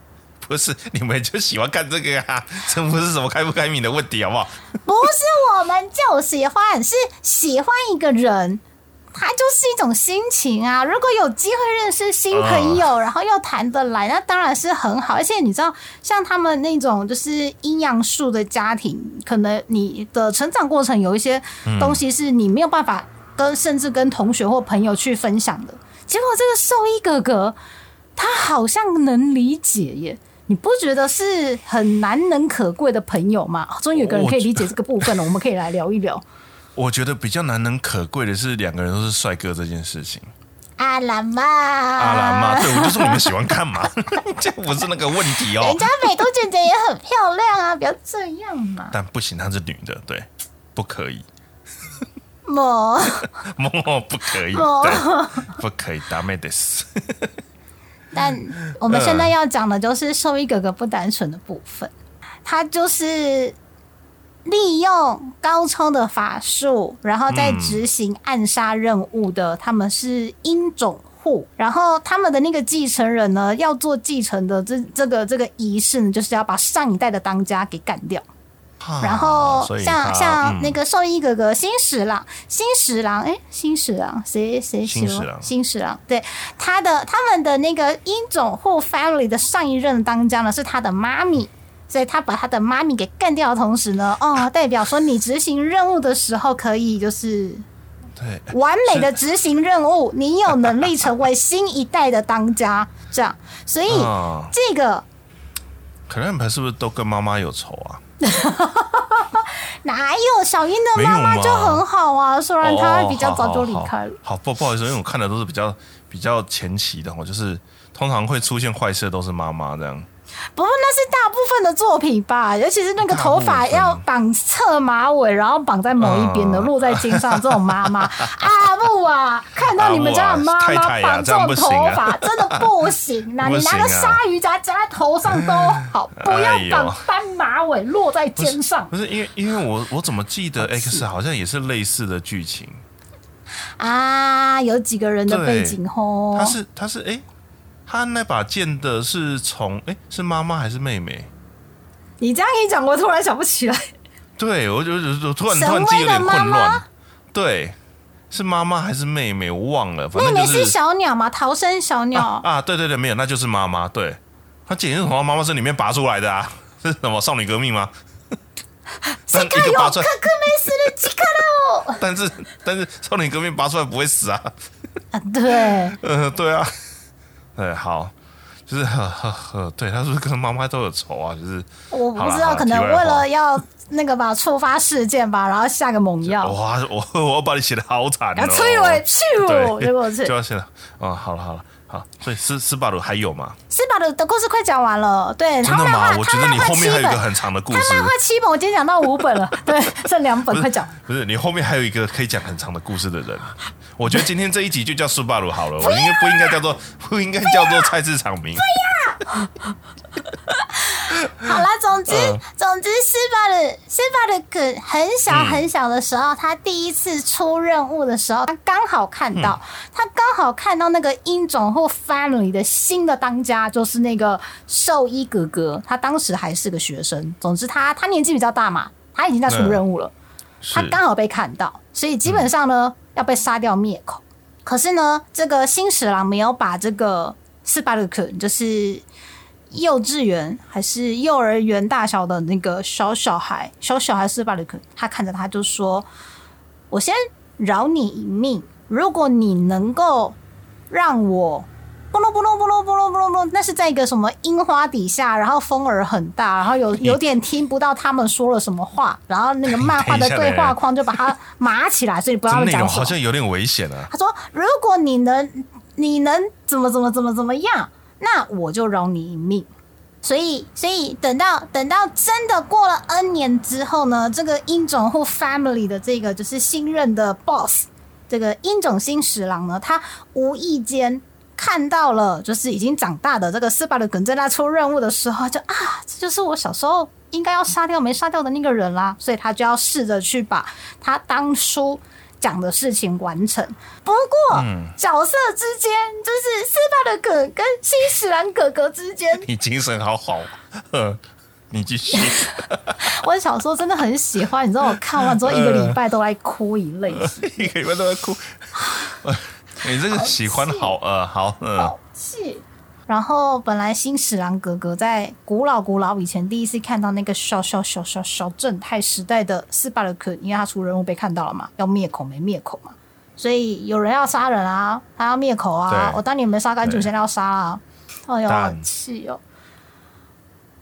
不是，你们就喜欢看这个啊？这不是什么开不开明的问题，好不好？不是我们就喜欢，是喜欢一个人，他就是一种心情啊。如果有机会认识新朋友，然后又谈得来，那当然是很好。而且你知道，像他们那种就是阴阳术的家庭，可能你的成长过程有一些东西是你没有办法跟甚至跟同学或朋友去分享的。结果这个兽医哥哥，他好像能理解耶。你不觉得是很难能可贵的朋友吗？哦终于有个人可以理解这个部分了，我们可以来聊一聊。我觉得比较难能可贵的是两个人都是帅哥这件事情。阿兰嘛，阿阿兰嘛，对我就说你们喜欢看嘛，这不是那个问题哦人。家美都姐姐也很漂亮啊，不要这样嘛。但不行，她是女的，对，不可以，么莫不可以，哦对，不可以，ダメです。但我们现在要讲的就是兽医哥哥不单纯的部分，他就是 利用高超的法术，然后再执行暗杀任务的。他们是鹰种户，然后他们的那个继承人呢，要做继承的这这个这个仪式呢，就是要把上一代的当家给干掉。然后像像那个兽医哥哥新十郎，新十郎，哎，新十郎谁谁新十郎新十郎，对他的他们的那个鹰种户 family 的上一任当家呢是他的妈咪。所以他把他的妈咪给干掉的同时呢，哦，代表说你执行任务的时候可以就是对，完美的执行任务，你有能力成为新一代的当家，这样。所以啊，这个可能是不是都跟妈妈有仇啊？哪有小英的妈妈就很好啊，虽然她比较早就离开了。好，不不好意思，因为我看的都是比较比较前期的，我就是通常会出现坏事的都是妈妈这样。不过那是大部分的作品吧，尤其是那个头发要绑侧马尾，然后绑在某一边的，嗯落在肩上这种妈妈，阿木啊，看到你们家的妈妈绑这种头发，真的不行啦！不你拿个鲨鱼夹夹在头上都好，不要绑斑马尾落在肩上。不是因为因为我我怎么记得 X 好像也是类似的剧情，啊！有几个人的背景吼。他，是他是哎、他那把剑的是从哎、是妈妈还是妹妹？你这样一讲，我突然想不起来。对，我就突然突然记得有点混乱。对，是妈妈还是妹妹？我忘了，反正就是小鸟嘛，逃生小鸟。啊，对对对，没有，那就是妈妈。对，他简直是从她妈妈身里面拔出来的啊！是什么少女革命吗？但是但是少女革命拔出来不会死啊。啊，对，呃，对啊，对，好，就是呵呵呵，对他是不是跟妈妈都有仇啊？就是我不知道，可能为了要那个吧，触发事件吧，然后下个猛药，哇，我我要把你写的好惨然哦，后催尾咻，对，结果是就要写了。哦，好了好了好，所以斯斯巴鲁还有吗？斯巴鲁的故事快讲完了，对，真的吗？我觉得你后面还有一个很长的故事他，漫画七本，我今天讲到五本了，对，剩两本，快讲。不是，你后面还有一个可以讲很长的故事的人。我觉得今天这一集就叫斯巴鲁好了，我应该不应该叫做不应该叫做菜市场名？好啦，总之、嗯总之，斯巴鲁斯巴鲁克很小嗯很小的时候，他第一次出任务的时候，他刚好看到，嗯他刚好看到那个鹰种或 family 的新的当家，就是那个兽医哥哥，他当时还是个学生。总之他，他年纪比较大嘛，他已经在出任务了。他刚好被看到，所以基本上呢、要被杀掉灭口。可是呢，这个新十郎没有把这个斯巴鲁克，就是幼稚园还是幼儿园大小的那个小小孩，小小孩斯巴鲁克，他看着他就说：“我先饶你一命，如果你能够让我。”波隆波隆波隆波隆波隆波隆，那是在一个什么樱花底下，然后风儿很大，然后有 有点听不到他们说了什么话，然后那个 漫画的对话框就把它码起来，所以不知道他们这内容讲。好像有点危险啊。他说：“如果你能，你能怎么怎么怎么怎么样，那我就饶你一命。”所以，所以等到等到真的过了 N 年之后呢，这个鹰种或 family 的这个就是新任的 boss，这个鹰种新十郎呢，他无意间看到了，就是已经长大的这个斯巴鲁梗在那出任务的时候，就啊，这就是我小时候应该要杀掉没杀掉的那个人啦，所以他就要试着去把他当初讲的事情完成。不过，嗯角色之间就是斯巴的哥跟新史兰哥哥之间，你精神好好，呵 你继续。我小时候真的很喜欢，你知道我看完之后一个礼拜都在哭一泪，一个礼拜都在哭。你这个喜欢好呃好呃好气。然后本来新史郎哥哥在古老古老以前第一次看到那个小小小小小正太时代的斯巴鲁克，因为他出人物被看到了嘛，要灭口没灭口嘛，所以有人要杀人啊，他要灭口啊，我当年没杀干净，我现在要杀啊，哎呦，好但气哦。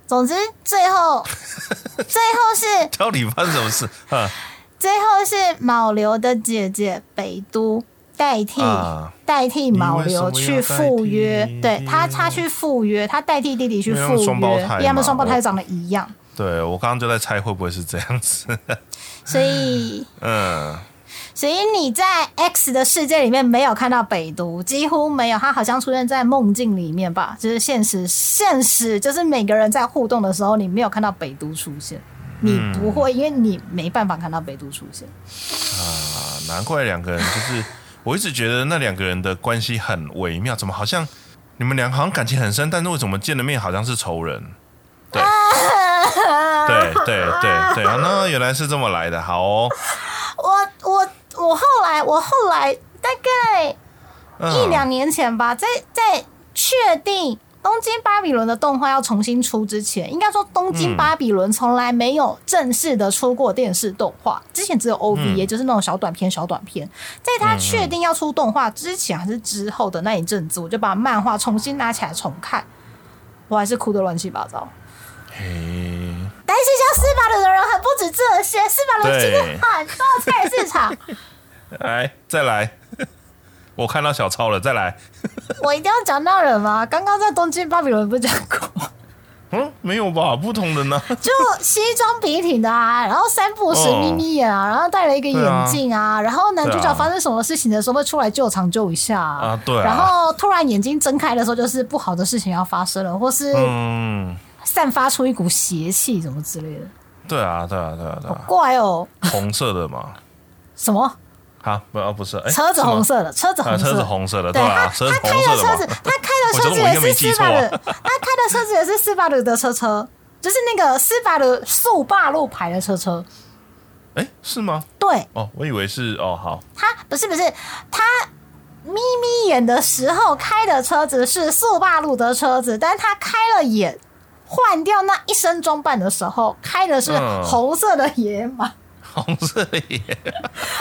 总之，最后 最后是到底发生什么事？啊。最后是卯流的姐姐北都代替、啊代替毛流去赴约，对他他去赴约，他代替弟弟去赴约，因为他们双胞胎长得一样，对我刚刚就在猜会不会是这样子。所以 嗯，所以你在 X 的世界里面没有看到北都，几乎没有，他好像出现在梦境里面吧，就是现实现实就是每个人在互动的时候，你没有看到北都出现。你不会，因为你没办法看到北都出现。啊，难怪两个人就是，我一直觉得那两个人的关系很微妙，怎么好像你们俩好像感情很深，但是为什么见了面好像是仇人？对，对对对对，啊那原来是这么来的，好哦，我我我后来我后来大概嗯。一两年前吧，在在确定东京巴比伦的动画要重新出之前，应该说东京巴比伦从来没有正式的出过电视动画，之前只有 OVA，、就是那种小短片、小短片。在他确定要出动画之前还是之后的那一阵子，我就把漫画重新拿起来重看，我还是哭得乱七八糟。嘿，但是像斯巴鲁的人很不止这些，斯巴鲁今天对很多菜市场。来再来，我看到小超了，再来，我一定要讲到人吗？刚刚在东京巴比伦不是讲过，嗯，没有吧？不同人呢？就西装笔挺的啊，然后三不时哦眯眯眼啊，然后戴了一个眼镜啊，然后男主角发生什么事情的时候会出来救场救一下啊。对啊然后突然眼睛睁开的时候，就是不好的事情要发生了，或是嗯，散发出一股邪气什么之类的，对啊，对啊，对啊，对啊，怪哦，红色的嘛，什么啊，不，啊不是，哎，车子红色的，车子啊，红色的，车子红色的，对他，啊，车子他开红色的的车子，他开的车子也是斯巴鲁，他开的车子也是斯巴鲁的车车，就是那个斯巴鲁速霸路牌的车车。哎，是吗？对。哦，我以为是，哦，好，他不是不是他眯眯眼的时候开的车子是速霸路的车子，但是他开了眼换掉那一身装扮的时候，开的是嗯。红色的野马，红色的耶，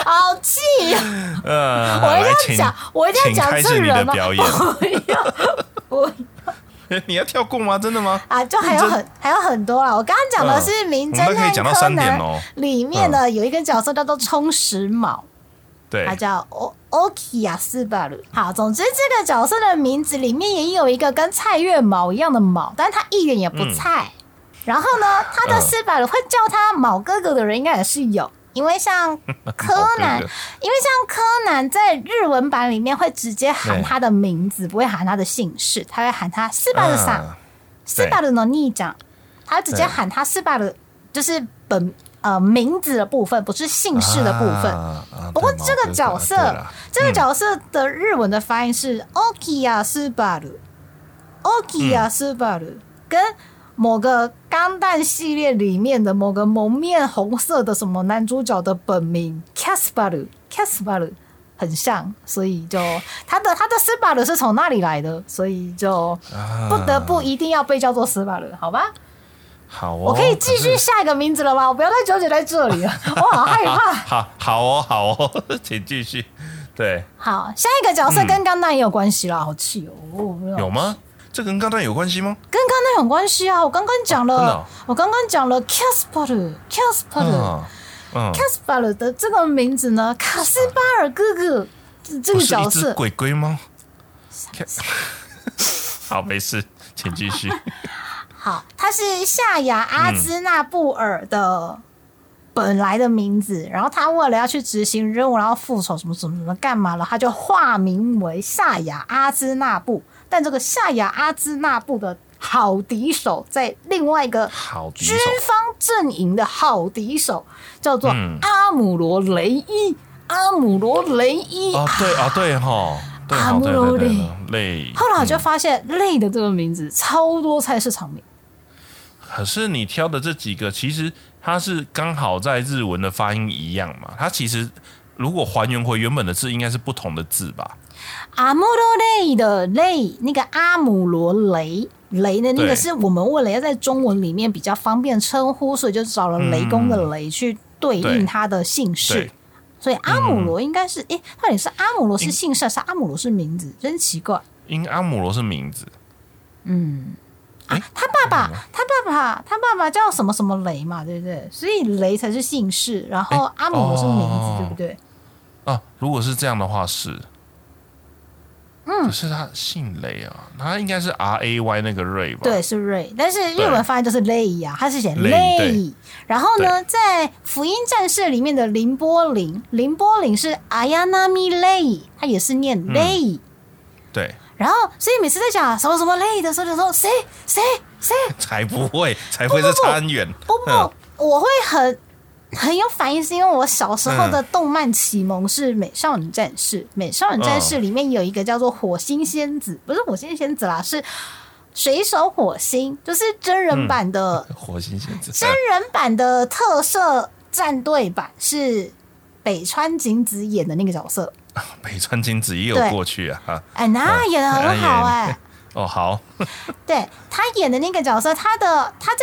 好气啊！呃，我一定要讲，我一定要讲这人吗？不 要，我 你要跳过吗？真的吗？啊，就还有很还有很多啦。我刚刚讲的是《名侦探柯南》哦。里面的有一个角色叫做充实卯，对他，叫 O s u b a r 好，总之这个角色的名字里面也有一个跟蔡月卯一样的卯，但他一点也不菜。然后呢，他的嗯斯巴鲁会叫他卯哥哥的人应该也是有，因为像柯南，卯哥哥因为像柯南在日文版里面会直接喊对他的名字，不会喊他的姓氏，他会喊他斯巴鲁桑。嗯斯巴鲁の兄ちゃん，他直接对喊他斯巴鲁，就是本呃名字的部分，不是姓氏的部分。啊啊不过这个对毛哥哥角色对啦这个角色的日文的发音是 Okiya Subaru，Okiya Subaru，跟 某个钢弹系列里面的某个蒙面红色的什么男主角的本名 Casparu Casparu 很像，所以就他的他的 Subaru 是从那里来的，所以就啊不得不一定要被叫做 Subaru，好吧？好哦，我可以继续下一个名字了吗？我不要再纠结在这里了，我好害怕。好好哦，好哦，请继续。对，好，下一个角色跟钢弹也有关系啦，好气哦！嗯有？吗？这跟刚才有关系吗？跟钢弹有关系啊！我刚刚讲了我刚刚讲了 Casper，Casper，Casper 嗯嗯，的这个名字呢，卡斯巴尔哥哥这这个角色，鬼鬼吗？好，没事，请继续。好，他是夏雅阿兹纳布尔的本来的名字，然后他为了要去执行任务，然后复仇什么什么什么干嘛了，他就化名为夏雅阿兹纳布。但这个夏雅阿兹纳布的好敌手，在另外一个军方阵营的好敌手叫做嗯阿姆罗雷伊。阿姆罗雷伊，哦，对哦，对哈，对阿姆罗雷。后来我就嗯发现“累”的这个名字超多菜市场名。可是你挑的这几个，其实它是刚好在日文的发音一样嘛。它其实如果还原回原本的字，应该是不同的字吧？阿姆罗雷的雷，那个阿姆罗雷雷的那个是我们为了要在中文里面比较方便称呼，所以就找了雷公的雷去对对应他的姓氏对。所以阿姆罗应该是，诶，到底是阿姆罗是姓氏，还是阿姆罗是名字？真奇怪。因阿姆罗是名字，嗯，啊，他爸爸，他爸爸，他爸爸叫什么什么雷嘛，对不对？所以雷才是姓氏，然后阿姆罗是名字，哦对不对？啊，如果是这样的话是，嗯，可是他姓雷啊，他应该是 R A Y 那个瑞吧？对，是瑞，但是日文发音就是雷呀，他是写雷。雷对。然后呢，在《福音战士》里面的林波林，林波林是阿亚纳米雷，他也是念雷。对，然后，所以每次在讲什么什么雷的时候，就说谁？谁？谁，才不会，才会是差很远。不不嗯，我会很很有反应，是因为我小时候的动漫启蒙是《美少女战士》，《美少女战士》里面有一个叫做火星仙子，不是火星仙子啦，是水手火星，就是真人版的、火星仙子，真人版的特色战队版是北川景子演的那个角色，北川景子也有过去啊。哈。哎，那演的很好哎、哦，好，对他演的那个角色，他的他在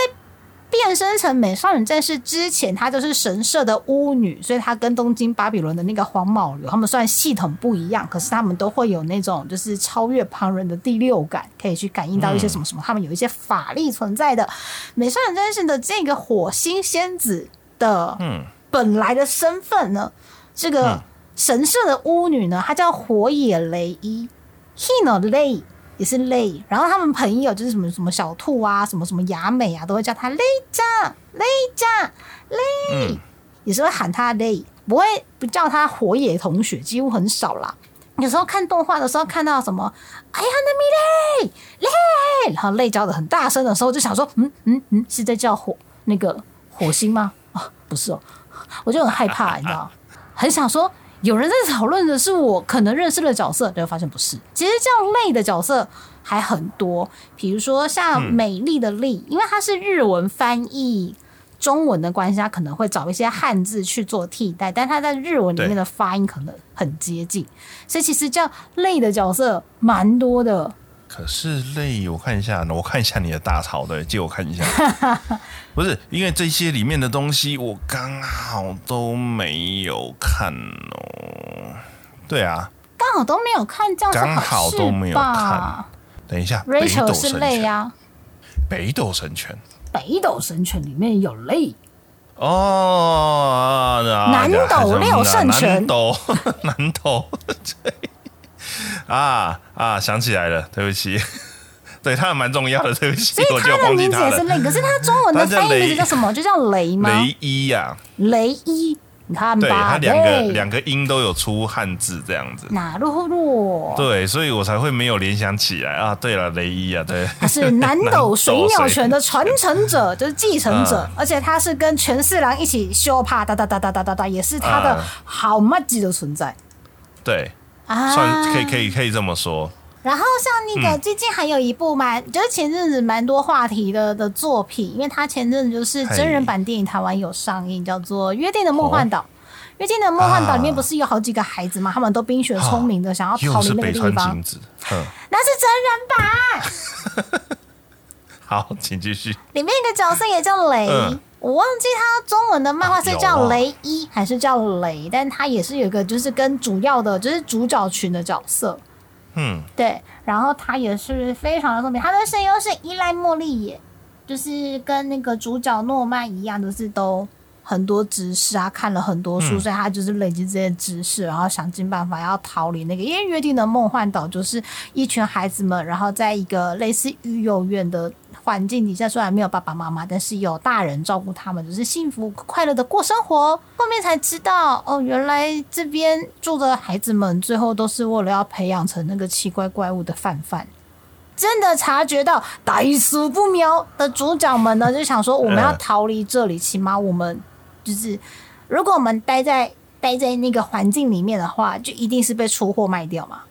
变身成美少女战士之前，她就是神社的巫女，所以她跟东京巴比伦的那个黄毛流，他们虽然系统不一样，可是他们都会有那种就是超越旁人的第六感，可以去感应到一些什么什么，他们有一些法力存在的。美少女战士的这个火星仙子的嗯，本来的身份呢，这个嗯神社的巫女呢，她叫火野雷伊 Hino 雷也是雷，然后他们朋友就是什么什么小兔啊，什么什么雅美啊，都会叫他雷酱雷酱雷，嗯也是会喊他雷，不会不叫他火野同学，几乎很少啦。有时候看动画的时候看到什么，哎呀，那米雷雷，然后累叫的很大声的时候，就想说，嗯嗯嗯，是在叫火那个火星吗？啊，不是哦，我就很害怕，你知道，很想说有人在讨论的是我可能认识的角色，结果发现不是。其实这样类的角色还很多，比如说像美丽的丽，因为它是日文翻译。中文的关系，它可能会找一些汉字去做替代，但它在日文里面的发音可能很接近，所以其实这样类的角色蛮多的。可是类，我看一下，我看一下你的大潮的，借我看一下。不是，因为这些里面的东西我刚好都没有看哦。对啊，刚好都没有看，这样是刚好都没有看等一下，北斗？Rachel 是呀，北斗神拳。北斗神拳里面有累，哦，啊南斗六圣拳南斗，南斗，对，啊啊，想起来了，对不起，对他还蛮重要的，对不起所以，他的。名字也是雷，可是他中文的翻译名字叫什么？就叫雷吗？雷伊呀，雷伊，你看对吧，他两个两个音都有出汉字这样子，哪路路？对，所以我才会没有联想起来。啊。对了，雷伊啊，对，他是南斗水鸟拳的传承者，就是继承者嗯，而且他是跟权四郎一起修帕哒哒哒哒哒哒哒，也是他的嗯好 m a 的存在。对，啊。算可以可以可以这么说。然后像那个嗯最近还有一部蛮，就是前阵子蛮多话题的的作品，因为他前阵子就是真人版电影台湾有上映，叫做《约定的梦幻岛》。约定的梦幻岛里面不是有好几个孩子嘛？他们都冰雪聪明的，想要逃离那个地方晴。子，嗯，那是真人版，好，请继续。里面一个角色也叫雷，嗯我忘记他中文的漫画是叫雷伊、还是叫雷，但他也是有一个就是跟主要的就是主角群的角色。嗯，对，然后他也是非常的聪明，他的声优是依赖茉莉也，就是跟那个主角诺曼一样，就是都很多知识啊，看了很多书，嗯所以他就是累积这些知识，然后想尽办法要逃离那个，因为约定的梦幻岛就是一群孩子们，然后在一个类似育幼院的环境底下，虽然没有爸爸妈妈，但是有大人照顾他们，就是幸福快乐的过生活。后面才知道，哦，原来这边住的孩子们最后都是为了要培养成那个奇怪怪物的范范。真的察觉到歹俗不妙的主角们呢，就想说我们要嗯逃离这里，起码我们就是，如果我们待在待在那个环境里面的话，就一定是被出货卖掉嘛，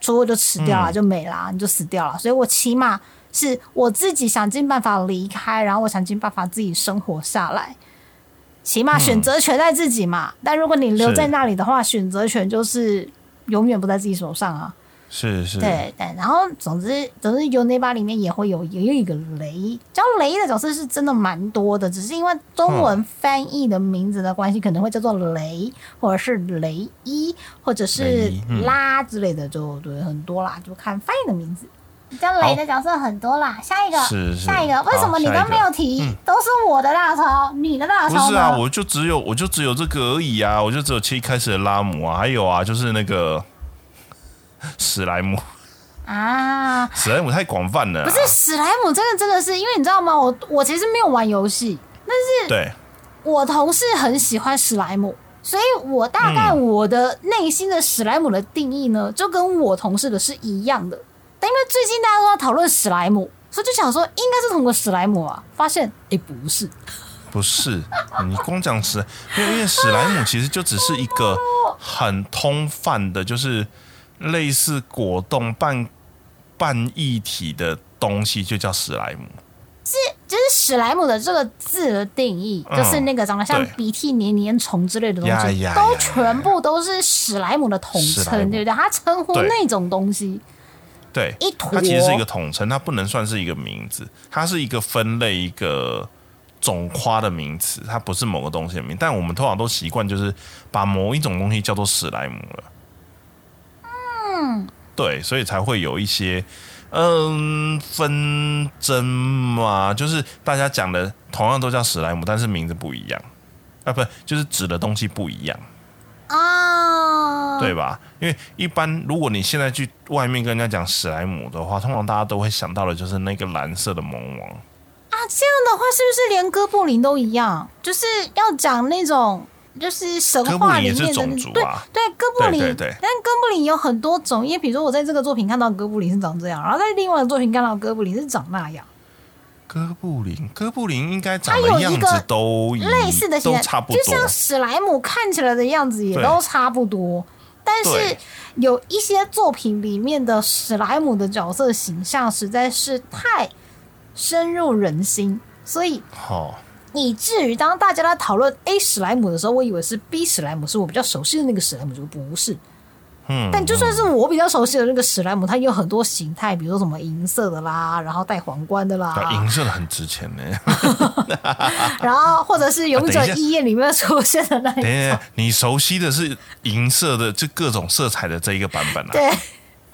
出货就吃掉了，嗯就没啦，你就死掉了。所以我起码是我自己想尽办法离开，然后我想尽办法自己生活下来。起码选择权在自己嘛，但如果你留在那里的话，选择权就是永远不在自己手上啊。是是，对对，然后总之总之有那把里面也会有也有一个雷，叫雷的角色是真的蛮多的，只是因为中文翻译的名字的关系，可能会叫做雷，或者是雷伊，或者是拉之类的，就对很多啦，就看翻译的名字。叫雷的角色很多啦，下一个，是是下一个，为什么你都没有提？都是我的大招，你的大招呢？不是啊，我就只有我就只有这个而已啊，我就只有一开始的拉姆啊，还有啊，就是那个史莱姆，啊，史莱姆太广泛了啊，不是史莱姆，这个真的是，因为你知道吗？我我其实没有玩游戏，但是对，我同事很喜欢史莱姆，所以我大概我的内心的史莱姆的定义呢，就跟我同事的是一样的。但因为最近大家都在讨论史莱姆，所以就想说应该是同个史莱姆啊，发现诶不是，不是你光讲史，因为因为史莱姆其实就只是一个很通泛的，就是类似果冻半半液体的东西，就叫史莱姆。是就是史莱姆的这个字的定义，嗯就是那个长得像鼻涕黏黏虫之类的东西，都全部都是史莱姆的统称，对不对？它称呼那种东西，对一，坨它其实是一个统称，它不能算是一个名字，它是一个分类一个总夸的名词，它不是某个东西的名。但我们通常都习惯就是把某一种东西叫做史莱姆了。嗯，对，所以才会有一些嗯纷争嘛，就是大家讲的同样都叫史莱姆，但是名字不一样啊，不就是指的东西不一样。啊，对吧？因为一般如果你现在去外面跟人家讲史莱姆的话，通常大家都会想到的就是那个蓝色的萌王。啊，这样的话是不是连哥布林都一样？就是要讲那种就是神话里面的那对种族啊，对，哥布林，对对对但哥布林有很多种，因为比如说我在这个作品看到哥布林是长这样，然后在另外的作品看到哥布林是长那样，哥布林，哥布林应该长的样子都一类似的形态，都差不多就像。史莱姆看起来的样子也都差不多，但是有一些作品里面的史莱姆的角色形象实在是太深入人心，所以好、以至于当大家在讨论 A 史莱姆的时候，我以为是 B 史莱姆，是我比较熟悉的那个史莱姆，就不是。嗯，但就算是我比较熟悉的那个史莱姆，它有很多形态，比如说什么银色的啦，然后戴皇冠的啦，啊银色的很值钱呢。然后或者是《勇者啊等一下义彦》里面出现的那一 等一你熟悉的是银色的，就各种色彩的这一个版本啊？对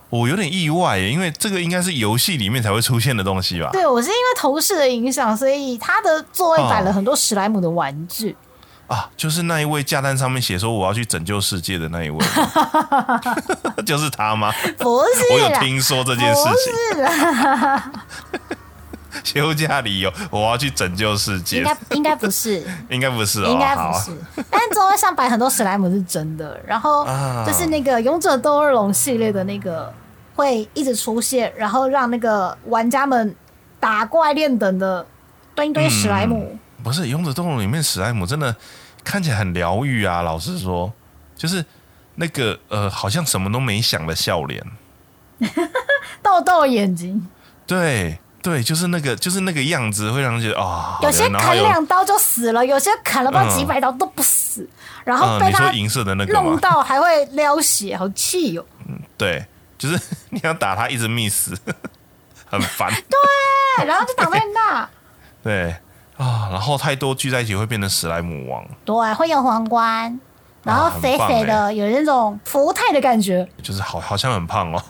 我有点意外耶，因为这个应该是游戏里面才会出现的东西吧？对，我是因为同事的影响，所以他的座位摆了哦很多史莱姆的玩具。啊，就是那一位价单上面写说我要去拯救世界的那一位，就是他吗？不是我有，听说这件事情，不是啦，休假理由我要去拯救世界。应，该应该不是，应该不是哦，应该不是。但座位上摆很多史莱姆是真的，然后啊。就是那个《勇者斗恶龙》系列的那个会一直出现，然后让那个玩家们打怪练等的堆一堆史莱姆。不是《勇者斗恶龙》里面史莱姆真的看起来很疗愈啊，老实说，就是那个呃，好像什么都没想的笑脸，豆豆眼睛，对对，就是那个就是那个样子，会让人觉得啊，有些砍两刀就死了，有些砍了不知道几百刀都不死，然后嗯，被他银色的那个？弄到还会撩血，好气哦！对，就是 你要打他一直 miss，很烦。对，然后就挡在那，对啊，然后太多聚在一起会变成史莱姆王，对，会有皇冠，然后肥肥的，欸有那种福泰的感觉，就是好好像很胖哦。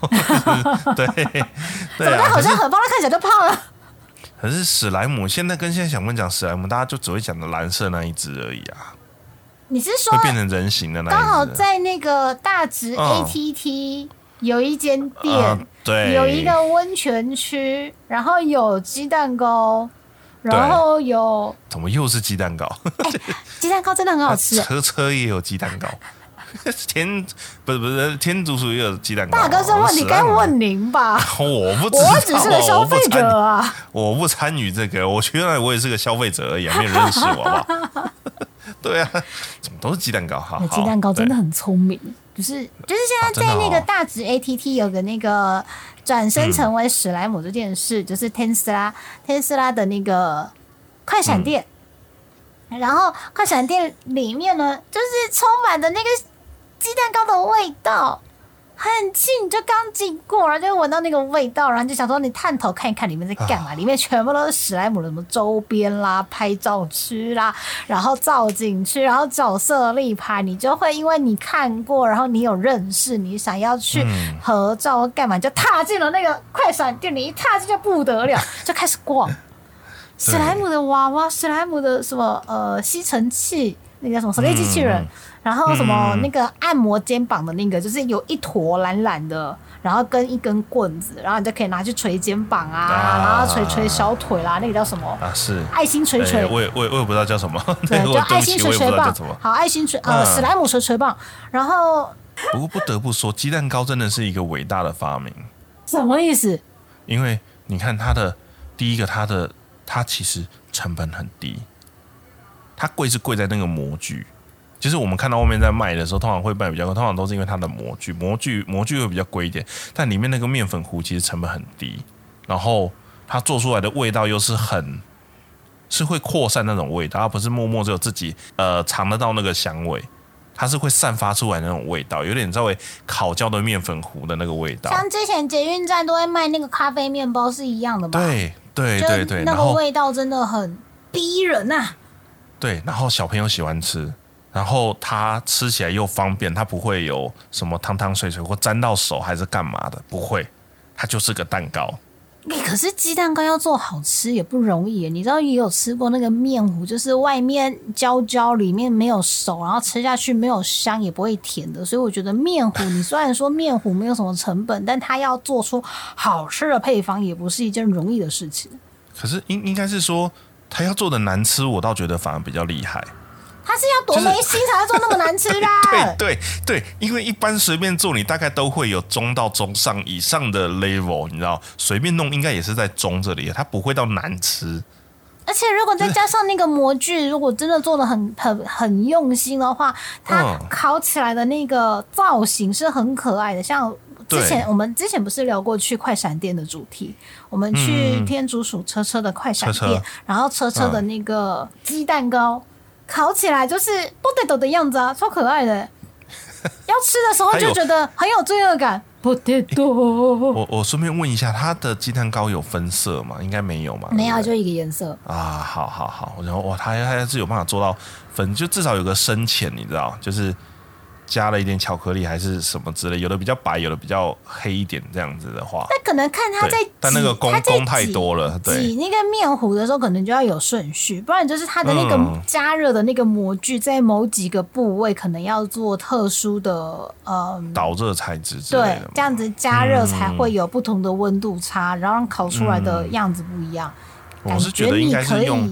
对对怎么啊，好像很胖，他看起来就胖了。可是史莱姆现在跟现在想问讲史莱姆，大家就只会讲的蓝色那一只而已啊，你是说会变成人形的那一只。刚好在那个大直嗯 ATT 有一间啊店，对，有一个温泉区，然后有鸡蛋糕，然后有怎么又是鸡蛋糕？鸡蛋糕真的很好吃。车车也有鸡蛋糕，天不是不是天竺鼠也有鸡蛋糕。大哥，这问题该问您吧，我不知道，我只是个消费者啊。我不参与这个，我原来我也是个消费者而已、啊，没有认识我，好不好？对啊，怎么都是鸡蛋糕？哈，那鸡蛋糕真的很聪明，就是就是现在在那个大直 ATT 有个那个转身成为史莱姆这件事，就是特斯拉特斯拉的那个快闪店，然后快闪店里面呢，就是充满的那个鸡蛋糕的味道。很近，你就刚经过，然后就闻到那个味道，然后就想说你探头看一看里面在干嘛，里面全部都是史莱姆的什么周边啦、拍照区啦，然后造景区，然后角色立牌，你就会因为你看过，然后你有认识，你想要去合照干嘛，就踏进了那个快闪店里，一踏进就不得了，就开始逛。史莱姆的娃娃、史莱姆的什么呃吸尘器，那个叫什么手电机器人。嗯然后什么嗯。那个按摩肩膀的那个，就是有一坨懒懒的，然后跟一根棍子，然后你就可以拿去捶肩膀啊，啊。然后捶捶小腿啦，那个叫什么？啊，是。爱心捶捶。哎，我也我也我也不知道叫什么，对，我就爱心捶捶棒。好，爱心捶呃嗯。史莱姆捶捶棒，然后不过不得不说，鸡蛋糕真的是一个伟大的发明，什么意思？因为你看它的第一个，它的它其实成本很低，它贵是贵在那个模具。其实我们看到外面在卖的时候，通常会卖比较贵，通常都是因为它的模具，模具模具会比较贵一点，但里面那个面粉糊其实成本很低，然后它做出来的味道又是很是会扩散那种味道，而不是默默只有自己呃尝得到那个香味，它是会散发出来那种味道，有点稍微烤焦的面粉糊的那个味道。像之前捷运站都会卖那个咖啡面包是一样的吧？，对对对对，那个味道真的很逼人呐、对，然后小朋友喜欢吃，然后它吃起来又方便，它不会有什么汤汤水水或沾到手还是干嘛的，不会，它就是个蛋糕。欸可是鸡蛋糕要做好吃也不容易，你知道也有吃过那个面糊，就是外面焦焦，里面没有熟，然后吃下去没有香，也不会甜的。所以我觉得面糊，你虽然说面糊没有什么成本，但它要做出好吃的配方，也不是一件容易的事情。可是应应该是说，它要做的难吃，我倒觉得反而比较厉害。它是要多没心才要做那么难吃的。对对对，因为一般随便做，你大概都会有中到中上以上的 level，你知道，随便弄应该也是在中这里，它不会到难吃。而且如果再加上那个模具，如果真的做的很很很用心的话，它嗯烤起来的那个造型是很可爱的。像之前我们之前不是聊过去快闪店的主题，我们去嗯天竺鼠车车的快闪车车店，然后车车的那个鸡蛋糕。烤起来就是 potato 的样子啊，超可爱的。要吃的时候就觉得很有罪恶感。potato 我我顺便问一下，它的鸡蛋糕有分色吗？应该没有嘛？没有，就一个颜色。啊，好好好，然后哇，它还还是有办法做到分，就至少有个深浅，你知道，就是加了一点巧克力还是什么之类，有的比较白，有的比较黑一点，这样子的话，那可能看他在，但那个工工太多了，对。挤那个面糊的时候，可能就要有顺序，不然就是它的那个嗯。加热的那个模具在某几个部位可能要做特殊的，嗯，导热材质之类对这样子加热才会有不同的温度差，然后让烤出来的样子不一样。嗯我是觉得应该是用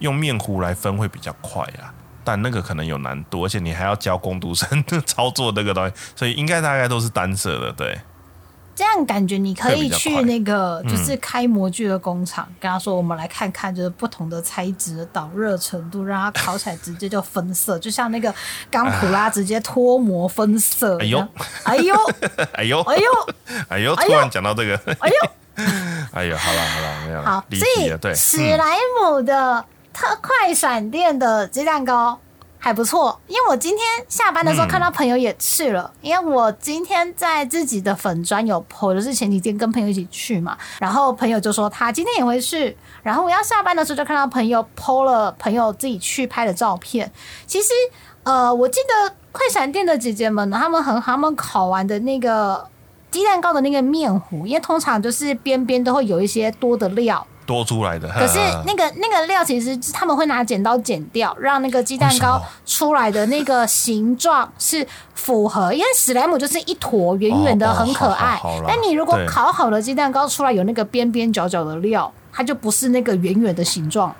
用面糊来分会比较快啊。但那个可能有难度，而且你还要教工读生 操作那个东西，所以应该大概都是单色的，对。这样感觉你可以去那个就是开模具的工厂，跟他说我们来看看就是不同的材质的导热程度，让它烤起来直接就分色，就像那个钢普拉直接脱模分色。哎呦，哎呦，哎呦，哎呦，哎呦，突然讲到这个，哎呦，哎呦，好了好了，没有了好，离所以，对，史嗯莱姆的特快闪店的鸡蛋糕还不错，因为我今天下班的时候看到朋友也去了，因为我今天在自己的粉砖有 po，就是前几天跟朋友一起去嘛，然后朋友就说他今天也会去，然后我要下班的时候就看到朋友 po 了朋友自己去拍的照片，其实呃，我记得快闪店的姐姐们呢，她们很好，她们烤完的那个。鸡蛋糕的那个面糊，因为通常就是边边都会有一些多的料，多出来的，可是那个那个料其实是他们会拿剪刀剪掉，让那个鸡蛋糕出来的那个形状是符合，因为史莱姆就是一坨圆圆的，很可爱。但你如果烤好的鸡蛋糕出来有那个边边角角的料，它就不是那个圆圆的形状。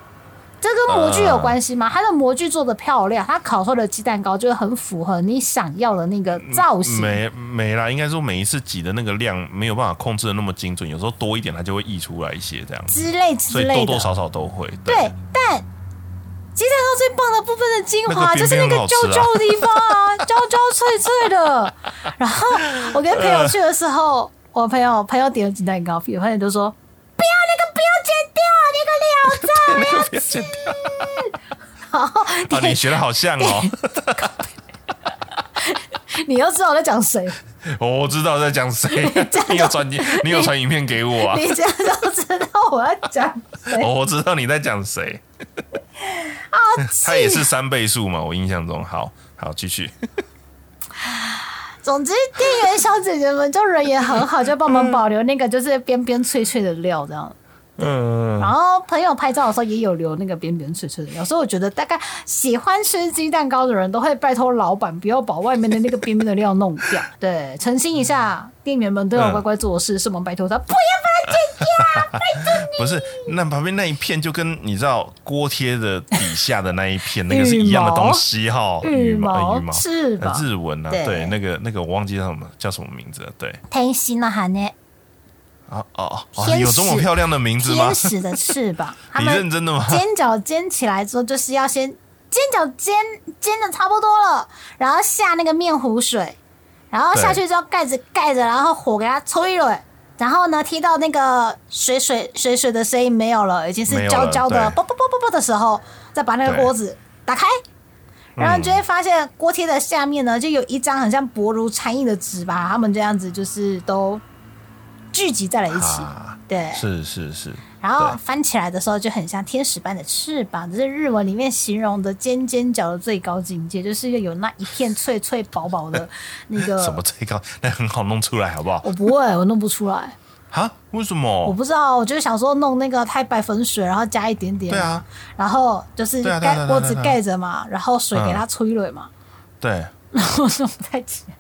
这跟模具有关系吗？它的模具做的漂亮，它烤出来的鸡蛋糕就会很符合你想要的那个造型。没没啦，应该说每一次挤的那个量没有办法控制的那么精准，有时候多一点它就会溢出来一些这样，之类之类的，以多多少少都会。对，但鸡蛋糕最棒的部分的精华就是那个焦焦的地方啊，焦焦脆脆的。然后我跟朋友去的时候，我朋友朋友点了鸡蛋糕，我朋友就说：“不要那个，不要剪掉那个料渣。那个不要剪掉”然后 啊！你，学的好像哦，你又知道我在讲谁，我知道在讲谁，你有传你有传影片给我啊？你这样都知道我在讲谁。哦我知道你在讲谁，啊，他也是三倍数嘛？我印象中，好好继续。总之，店员小姐姐们就人也很好，就帮我们保留那个就是边边脆脆的料这样。嗯，然后朋友拍照的时候也有留那个边边脆脆的料，所以我觉得大概喜欢吃鸡蛋糕的人都会拜托老板不要把外面的那个边边的料弄掉。对，澄清一下，店员们都有乖乖做事，是我们拜托他不要把它剪掉。拜托你 不是，那旁边那一片就跟你知道锅贴的底下的那一片那个是一样的东西哈，羽毛毛羽毛翅膀呃日文啊，对对，那个那个我忘记叫什么叫什么名字了，对，天使呢，还呢？啊哦哦，有这么漂亮的名字吗天？使的翅膀，他你们认真的吗？尖角尖起来之后，就是要先尖角尖尖的差不多了，然后下那个面糊水，然后下去之后盖子盖着，然后火给它吹了。然后呢，踢到那个水水水水的声音没有了，已经是焦焦的啵啵啵啵啵的时候，再把那个锅子打开，然后你就嗯会发现锅贴的下面呢，就有一张很像薄如蝉翼的纸吧，他们这样子就是都聚集在了一起，啊，对，是是是，然后翻起来的时候就很像天使般的翅膀，这是日文里面形容的尖尖角的最高境界，就是要有那一片脆脆薄薄的 那个。什么最高？那很好弄出来，好不好？我不会，我弄不出来。啊？为什么我？不知道，我就是想说弄那个太白粉水，然后加一点点，对啊，然后就是盖锅子盖着嘛，然后水给它吹了嘛，对，然后弄不太起来。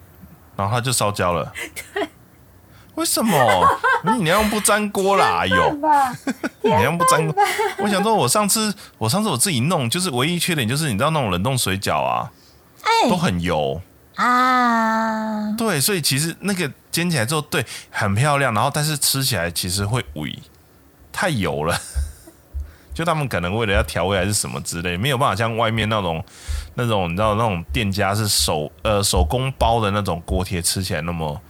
然后它就烧焦了。为什么？你你要用不粘锅啦？哎呦，你要用不粘锅？我想说，我上次我上次我自己弄，就是唯一缺点就是你知道那种冷冻水饺啊，都哎很油。啊，对，所以其实那个煎起来之后，对，很漂亮，然后但是吃起来其实会萎，太油了。就他们可能为了要调味还是什么之类，没有办法像外面那种那种你知道那种店家是手呃手工包的那种锅贴，吃起来那么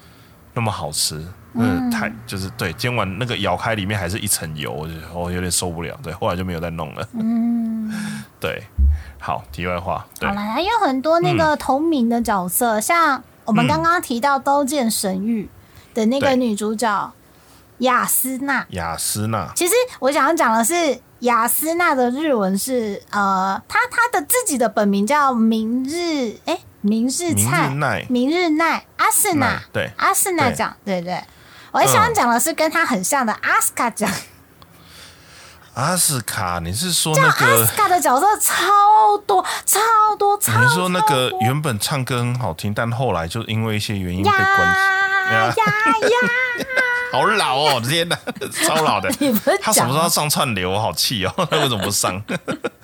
那么好吃。嗯，太就是对，煎完那个咬开里面还是一层油，我就我有点受不了。对，后来就没有再弄了。嗯，对，好，题外话，对。好，啦，还有很多那个同名的角色，像我们刚刚提到《刀剑神域》的那个女主角雅斯娜，雅斯娜，其实我想要讲的是，雅斯娜的日文是呃，她她的自己的本名叫明日，哎、明日菜明菜，日奈。明日奈，阿斯娜，对。阿斯娜对。讲，对对。我想要讲的是跟他很像的阿斯卡讲，阿斯卡，你是说那个阿斯？卡的角色超多超多超多，你是说那个原本唱歌很好听，但后来就因为一些原因被呀关呀呀，系？好老哦，天哪，超老的。你不是他什么时候要上串流？我好气哦，他为什么不上？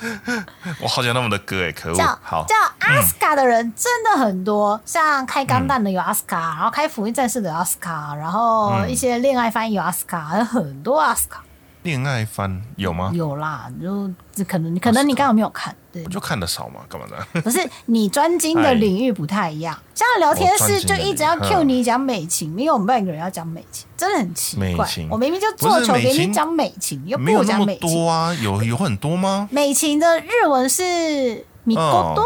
我好想他们的歌哎，可恶叫！好叫，阿斯卡的人真的很多，像开钢弹的有阿斯卡，然后开福音战士的有阿斯卡，然后嗯一些恋爱翻译有阿斯卡，还有很多阿斯卡。恋爱番有吗？有啦，就这可能可能你刚刚没有看，对我，就看的少嘛，干嘛的？不是 你专精的领域不太一样。像聊天室就一直要 Q 你讲美琴，因为我们半个人要讲美琴，真的很奇怪。我明明就做球给你讲美琴，又不讲美琴。多啊，有有很多吗？美琴的日文是米高多，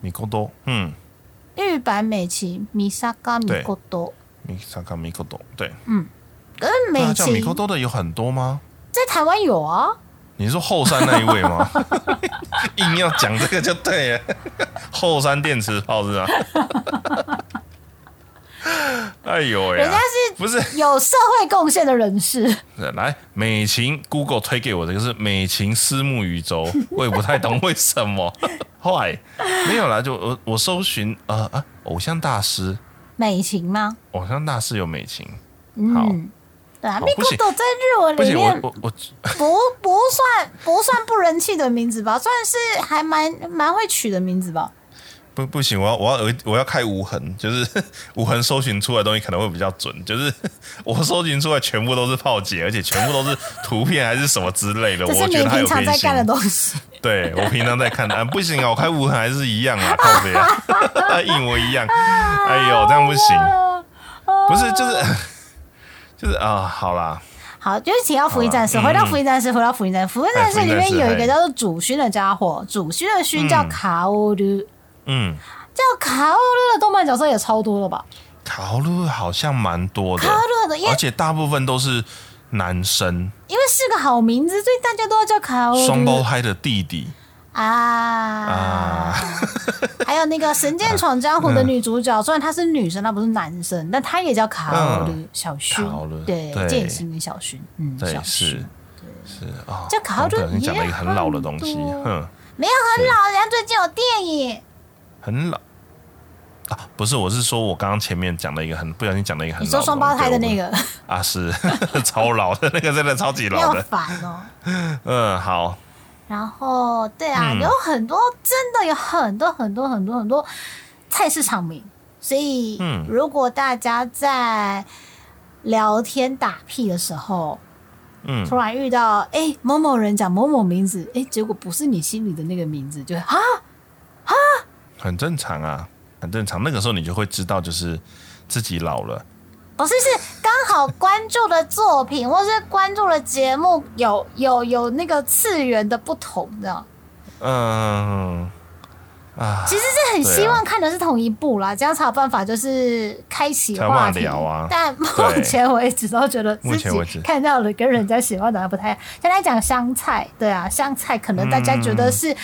米高多，嗯，日版美琴米萨嘎米高多。米萨卡米高多，对，可是美那叫米琴沟多的有很多吗？在台湾有啊，你是说后山那一位吗？硬要讲这个就对了，后山电池炮是吧？哎呦喂、人家是不是有社会贡献的人士。来美琴 Google 推给我的就是美琴私募宇宙，我也不太懂为什么。后来没有啦，就我我搜寻呃啊偶像大师，美琴吗？偶像大师有美琴，好嗯，对啊，米好不行古多在日文里面我我不不算不算不人气的名字吧，算是还蛮蛮会取的名字吧。不不行，我要我要我要开无痕，就是 无痕搜寻出来的东西可能会比较准，就是 我搜寻出来全部都是炮姐，而且全部都是图片还是什么之类的，我觉得它你平有偏心常在干。的东西。对我平常在看的、啊，不行啊，我开无痕还是一样啊，靠姐啊，一模一样。哎呦，这样不行，不是就是就是啊，好啦，好，就是提到福音战士，回到福音战士，回到福音战士，福音战士里面有一个哎叫做主勋的家伙，主勋。的勋叫嗯卡欧鲁，嗯，叫卡欧鲁的动漫角色也超多了吧？卡欧鲁好像蛮多的。卡，欧鲁的，而且大部分都是男生，因为是个好名字，所以大家都要叫卡欧鲁。双胞胎的弟弟啊。啊，还有那个《神剑闯江湖》的女主角，虽然她是女生，她不是男生，但她也叫卡奥鲁小薰对，剑心的小薰，嗯，小对是。薰是啊，这考虑不小心讲了一个很老的东西哼，没有很老，人家最近有电影，很老。啊，不是，我是说我刚刚前面讲了一个很不小心讲了一个很你说双胞胎的那个，啊是 超老的那个真的超级老的，烦哦。嗯，好，然后，对啊，嗯。有很多，真的有很多很多很多很多菜市场名，所以，嗯。如果大家在聊天打屁的时候，嗯。突然遇到哎、某某人讲某某名字，哎、结果不是你心里的那个名字，就啊啊，很正常啊，很正常。那个时候你就会知道，就是自己老了。不是是刚好关注的作品或是关注的节目有有有那个次元的不同，的嗯啊，其实是很希望看的是同一部啦，这样才有办法就是开启话题。聊啊但目前为止都觉得自己看到的跟人家喜欢的还不太一样。现在讲香菜，对啊，香菜可能大家觉得是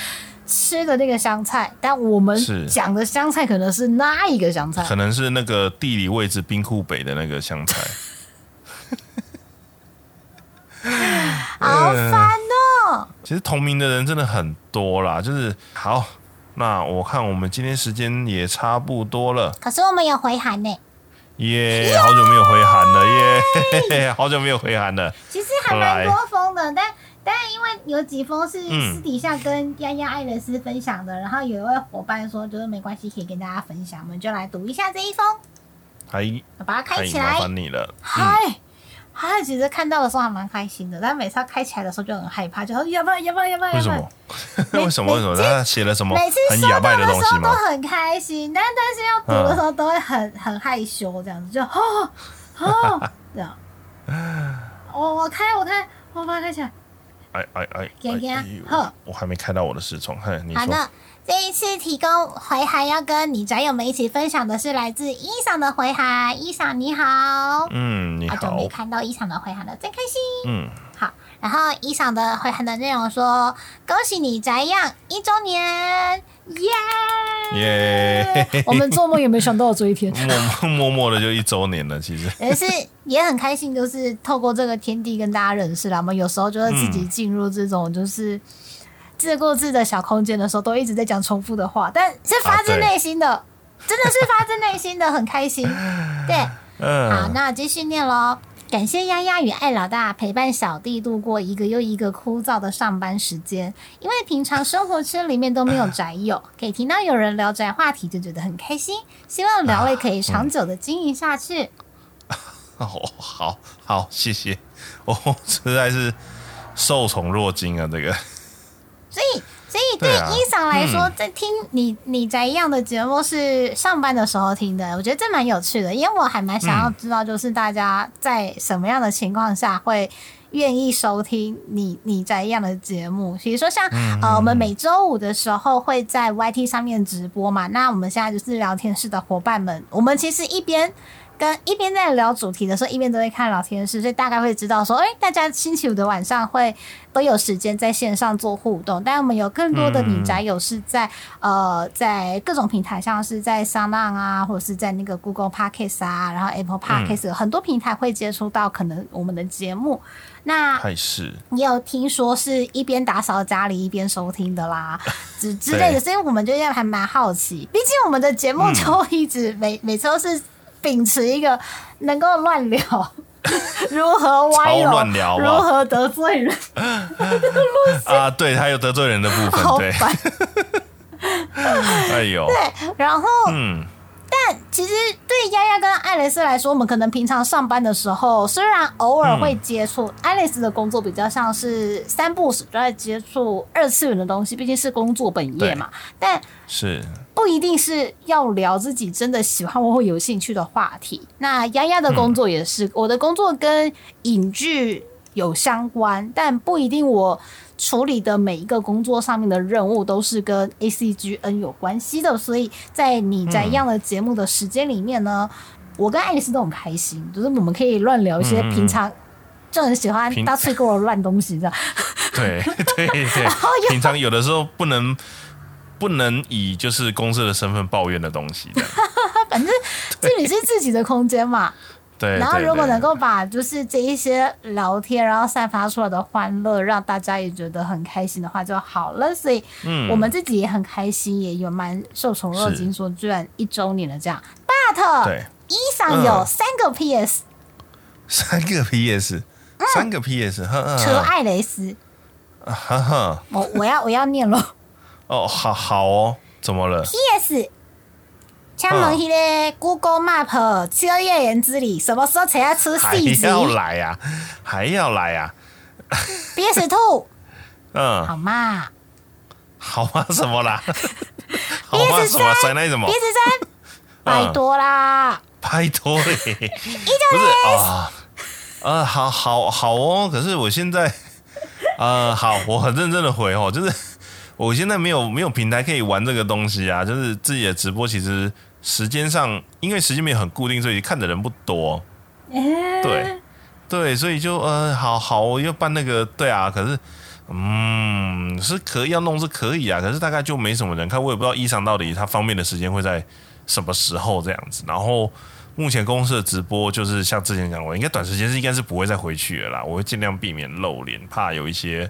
吃的那个香菜，但我们是讲的香菜可能是那一个香菜。可能是那个地理位置冰库北的那个香菜。好烦哦！其实同名的人真的很多啦，就是好。那我看我们今天时间也差不多了，可是我们有回函呢，耶、好久没有回函了，耶、好久没有回函了。其实还蛮多封的，但但因为有几封是嗯私底下跟丫丫爱丽丝分享的，然后有一位伙伴说就是没关系，可以跟大家分享，我们就来读一下这一封，还我把它开起来。烦你了。嗯，嗨，嗨，其实看到的时候还蛮开心的，但每次他开起来的时候就很害怕，就说要不要要不要要不要？为什么？为什么？为什么？他写了什么每次很哑巴的东西吗？时候都很开心，但但是要读的时候都会很很害羞，这样子就哦哦这样。我我开我开我把它开起来，哎哎哎，给给哎呵我还没开到我的视窗，嘿，你说，这一次提供回函要跟你宅友们一起分享的是来自伊桑的回函。伊桑你好，嗯，你好好久没，看到伊桑的回函了，真开心。嗯，好，然后伊桑的回函的内容说：“恭喜你宅样一周年，耶！耶，我们做梦也没想到有这一天，默默默的就一周年了，其实，也是也很开心，就是透过这个天地跟大家认识了。我们有时候就会自己进入这种就是自顾自的小空间的时候，都一直在讲重复的话，但是发自内心的，真的是发自内心的很开心。对，嗯好，嗯，那继续念喽。感谢丫丫与艾老大陪伴小弟度过一个又一个枯燥的上班时间，因为平常生活圈里面都没有宅友，可以听到有人聊宅话题就觉得很开心。希望聊类可以长久的经营下去。哦，好好，谢谢，我实在是受宠若惊啊，这个，所以，所以对伊桑来说，嗯在听你你宅一样的节目是上班的时候听的，我觉得这蛮有趣的，因为我还蛮想要知道，就是大家在什么样的情况下会愿意收听你你宅一样的节目。比如说像、呃，我们每周五的时候会在 YT 上面直播嘛，那我们现在就是聊天室的伙伴们，我们其实一边。跟一边在聊主题的时候，一边都会看聊天室，所以大概会知道说，哎、大家星期五的晚上会都有时间在线上做互动。但我们有更多的女宅友是在、呃，在各种平台，像是在 s o n 啊，或者是在那个 Google Podcast 啊，然后 Apple Podcast，、有很多平台会接触到可能我们的节目。那还是，你有听说是一边打扫家里一边收听的啦，之之类的，所以我们就还蛮好奇。毕竟我们的节目就一直每、每次都是秉持一个能够乱聊，如何歪聊如何得罪人，啊，对，他有得罪人的部分，对。哎呦，对，然后嗯，但其实对丫丫跟爱丽丝来说，我们可能平常上班的时候，虽然偶尔会接触，爱丽丝的工作比较像是三不时都在接触二次元的东西，毕竟是工作本业嘛。但是，不一定是要聊自己真的喜欢或会有兴趣的话题。那丫丫的工作也是，我的工作跟影剧有相关，但不一定我处理的每一个工作上面的任务都是跟 A C G N 有关系的。所以在你在一样的节目的时间里面呢，我跟爱丽丝都很开心，就是我们可以乱聊一些平常。就很喜欢平大吹过 的乱东西，这样。对对对，平常有的时候不能不能以就是公司的身份抱怨的东西的，反正这里是自己的空间嘛，对，然后如果能够把就是这一些聊天，然后散发出来的欢乐，让大家也觉得很开心的话就好了。所以嗯。我们自己也很开心，也有蛮受宠若惊，说居然一周年了这样。But 对。一上有嗯。三个 PS，、三个 PS，三个 PS，呵呵除了艾雷斯，呵呵，我我要我要念了哦，好好哦，怎么了？PS。请问迄个 Google Map 秋叶原之里什么时候才要出还四级要来呀、还要来呀、？PS Two 嗯，好嘛好吗？什么啦？好吗？PS 什么？甩那什么？？PS 三，拜托啦！拜托嘞，不是啊，呃，好好好哦。可是我现在，呃，好，我很认真的回哦，就是我现在没有没有平台可以玩这个东西啊，就是自己的直播，其实时间上因为时间没有很固定，所以看的人不多。对对，所以就呃，好好，我又办那个，对啊，可是。嗯，是可以要弄是可以啊，可是大概就没什么人看，我也不知道衣裳到底他方便的时间会在什么时候这样子。然后目前公司的直播就是像之前讲，我应该短时间是应该是不会再回去了啦，我会尽量避免露脸，怕有一些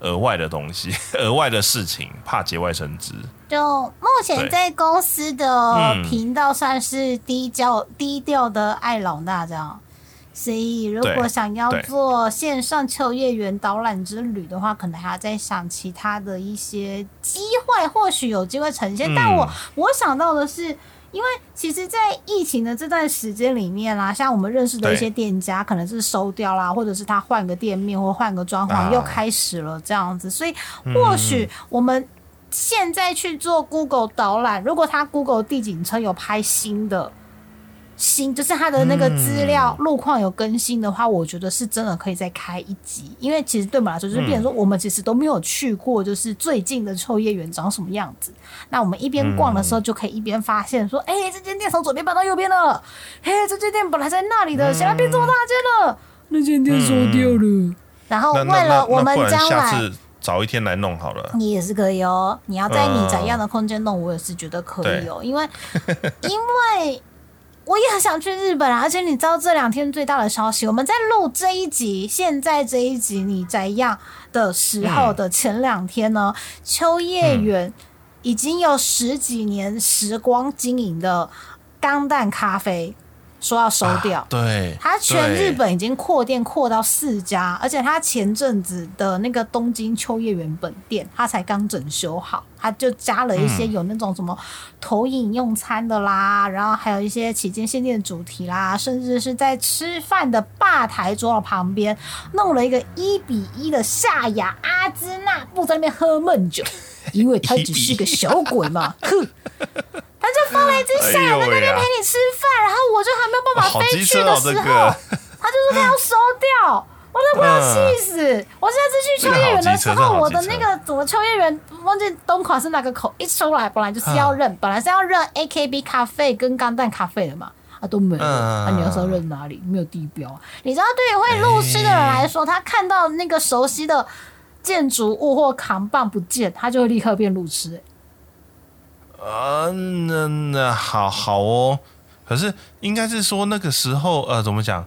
额外的东西、额外的事情，怕节外生枝。就目前在公司的嗯频道算是低调、低调的爱老大这样，所以如果想要做线上秋叶原导览之旅的话，可能还要再想其他的一些机会，或许有机会呈现。嗯但我我想到的是。因为其实，在疫情的这段时间里面啦，像我们认识的一些店家，可能是收掉啦，或者是他换个店面或换个装潢，啊。又开始了这样子，所以或许我们现在去做 Google 导览，如果他 Google 地景车有拍新的，新，就是它的那个资料路况有更新的话，我觉得是真的可以再开一集。因为其实对我们来说，就是变成说我们其实都没有去过，就是最近的秋叶原长什么样子。那我们一边逛的时候，就可以一边发现说，哎、这间店从左边搬到右边了，嘿，这间店本来在那里的，现在变这么大间了，那间店收掉了。然后为了我们将来。早一天来弄好了。你也是可以哦，你要在你怎样的空间弄，我也是觉得可以哦，因为 因为我也很想去日本啊，而且你知道这两天最大的消息，我们在录这一集，现在这一集你在样的时候的前两天呢，秋叶原已经有十几年时光经营的钢蛋咖啡说要收掉。啊对，他全日本已经扩店扩到四家，而且他前阵子的那个东京秋叶原本店，他才刚整修好，他就加了一些有那种什么投影用餐的啦，然后还有一些期间限定的主题啦，甚至是在吃饭的吧台桌的旁边弄了一个一比一的夏雅阿兹纳布在那边喝闷酒，因为他只是个小鬼嘛，哼。他就放了一只夏雅在那边陪你吃饭，然后我就还没有办法飞去的时候，这个他就说他要收掉，我都快要气死！我现在次去秋叶原的时候，我的那个怎么秋叶原忘记东款是哪个口，一出来本来就是要认，本来是要认 AKB 咖啡跟钢蛋咖啡的嘛。啊都没有，嗯啊你要说认哪里？没有地标啊。你知道，对于会路痴的人来说，他看到那个熟悉的建筑物或扛棒不见，它就会立刻变路痴、欸呃，那那好好哦。可是应该是说那个时候，呃，怎么讲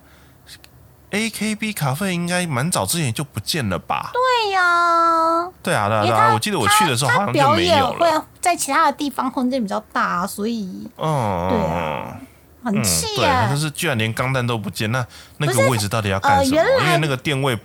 ？AKB 卡费应该蛮早之前就不见了吧？对呀、对啊，对啊，我记得我去的时候他好像就没表演有了。会在其他的地方空间比较大、啊，所以嗯，对啊很嗯，对，气耶、可是居然连钢弹都不见，那那个位置到底要干什么？呃原来因为那个电位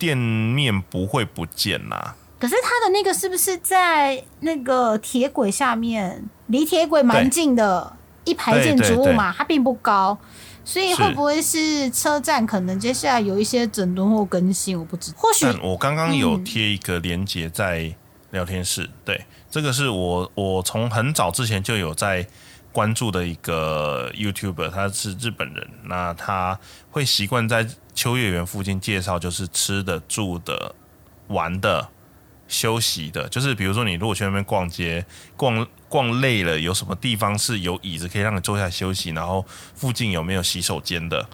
店面不会不见呐、可是它的那个是不是在那个铁轨下面，离铁轨蛮近的一排建筑物嘛？它并不高，所以会不会是车站可能接下来有一些整顿或更新？我不知道，或许我刚刚有嗯贴一个连接在聊天室，对，这个是我我从很早之前就有在关注的一个 YouTuber，他是日本人，那他会习惯在秋叶原附近介绍，就是吃的、住的、玩的、休息的，就是比如说你如果去那边逛街，逛逛累了，有什么地方是有椅子可以让你坐下来休息，然后附近有没有洗手间的，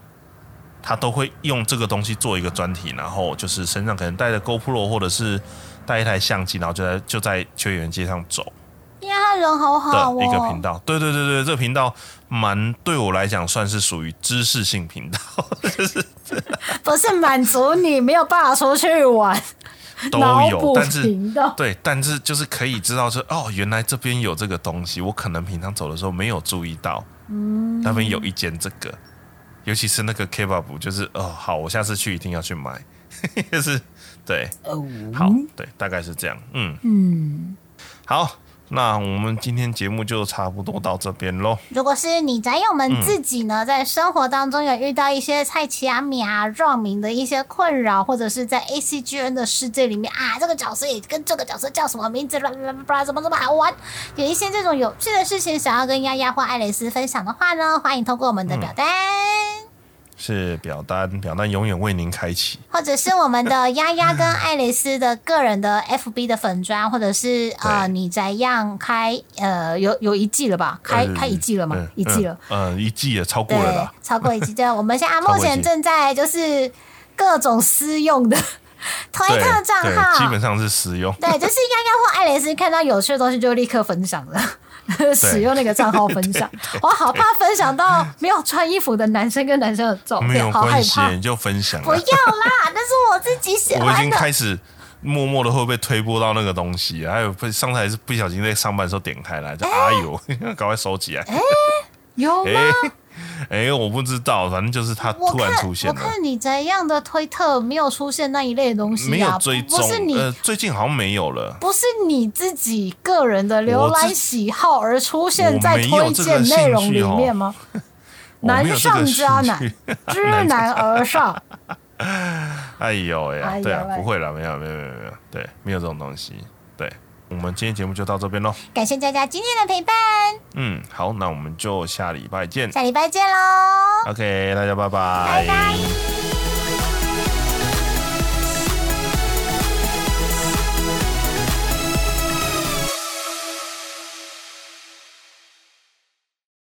他都会用这个东西做一个专题，然后就是身上可能带着 GoPro 或者是带一台相机，然后就在就在秋叶原街上走。因为他人好好的哦，一个频道。对对对对，这个频道蛮对我来讲算是属于知识性频道，不是满足你没有办法出去玩，都有，但是。对，但是就是可以知道说，哦，原来这边有这个东西，我可能平常走的时候没有注意到，嗯，那边有一间这个，尤其是那个 kebab，就是哦，好，我下次去一定要去买，就是对，哦，好，对，大概是这样，嗯。嗯。好，那我们今天节目就差不多到这边喽。如果是你宅友们自己呢，在生活当中有遇到一些菜奇阿米啊、撞名的一些困扰，或者是在 A C G N 的世界里面啊，这个角色也跟这个角色叫什么名字，啦啦啦啦，怎么这么好玩？有一些这种有趣的事情想要跟丫丫或艾蕾丝分享的话呢，欢迎通过我们的表单。是表单，表单永远为您开启。或者是我们的丫丫跟爱蕾丝的个人的 FB 的粉砖，或者是呃你怎样开呃有有一季了吧？开呃开一季了吗嗯？一季了。嗯，呃，一季也，超过了对啦。，超过一季。对，我们现在目前正在就是各种私用的 推特账对，号，基本上是实用。对，就是丫丫或爱蕾丝看到有趣的东西就立刻分享的。使用那个账号分享，我好怕分享到没有穿衣服的男生跟男生的照没有片，好害关系，怕。你就分享不。要啦，那是我自己喜我已经。开始默默的会被推播到那个东西，还有被上次还是不小心在上班的时候点开来，就哎呦，赶快收起来。有吗？哎 哎，我不知道，反正就是他突然出现了，我看你怎样的推特没有出现那一类的东西啊，没有追踪不不是。你呃，最近好像没有了。不是你自己个人的浏览喜好而出现在推荐内容里面吗？难上加难，知难而上。哎呦呀，对啊，喂不会了，没有，没有，没有，没有，对，没有这种东西。对，我们今天节目就到这边喽。感谢大家今天的陪伴，嗯，好，那我们就下礼拜见。下礼拜见喽，OK，大家拜拜。拜拜。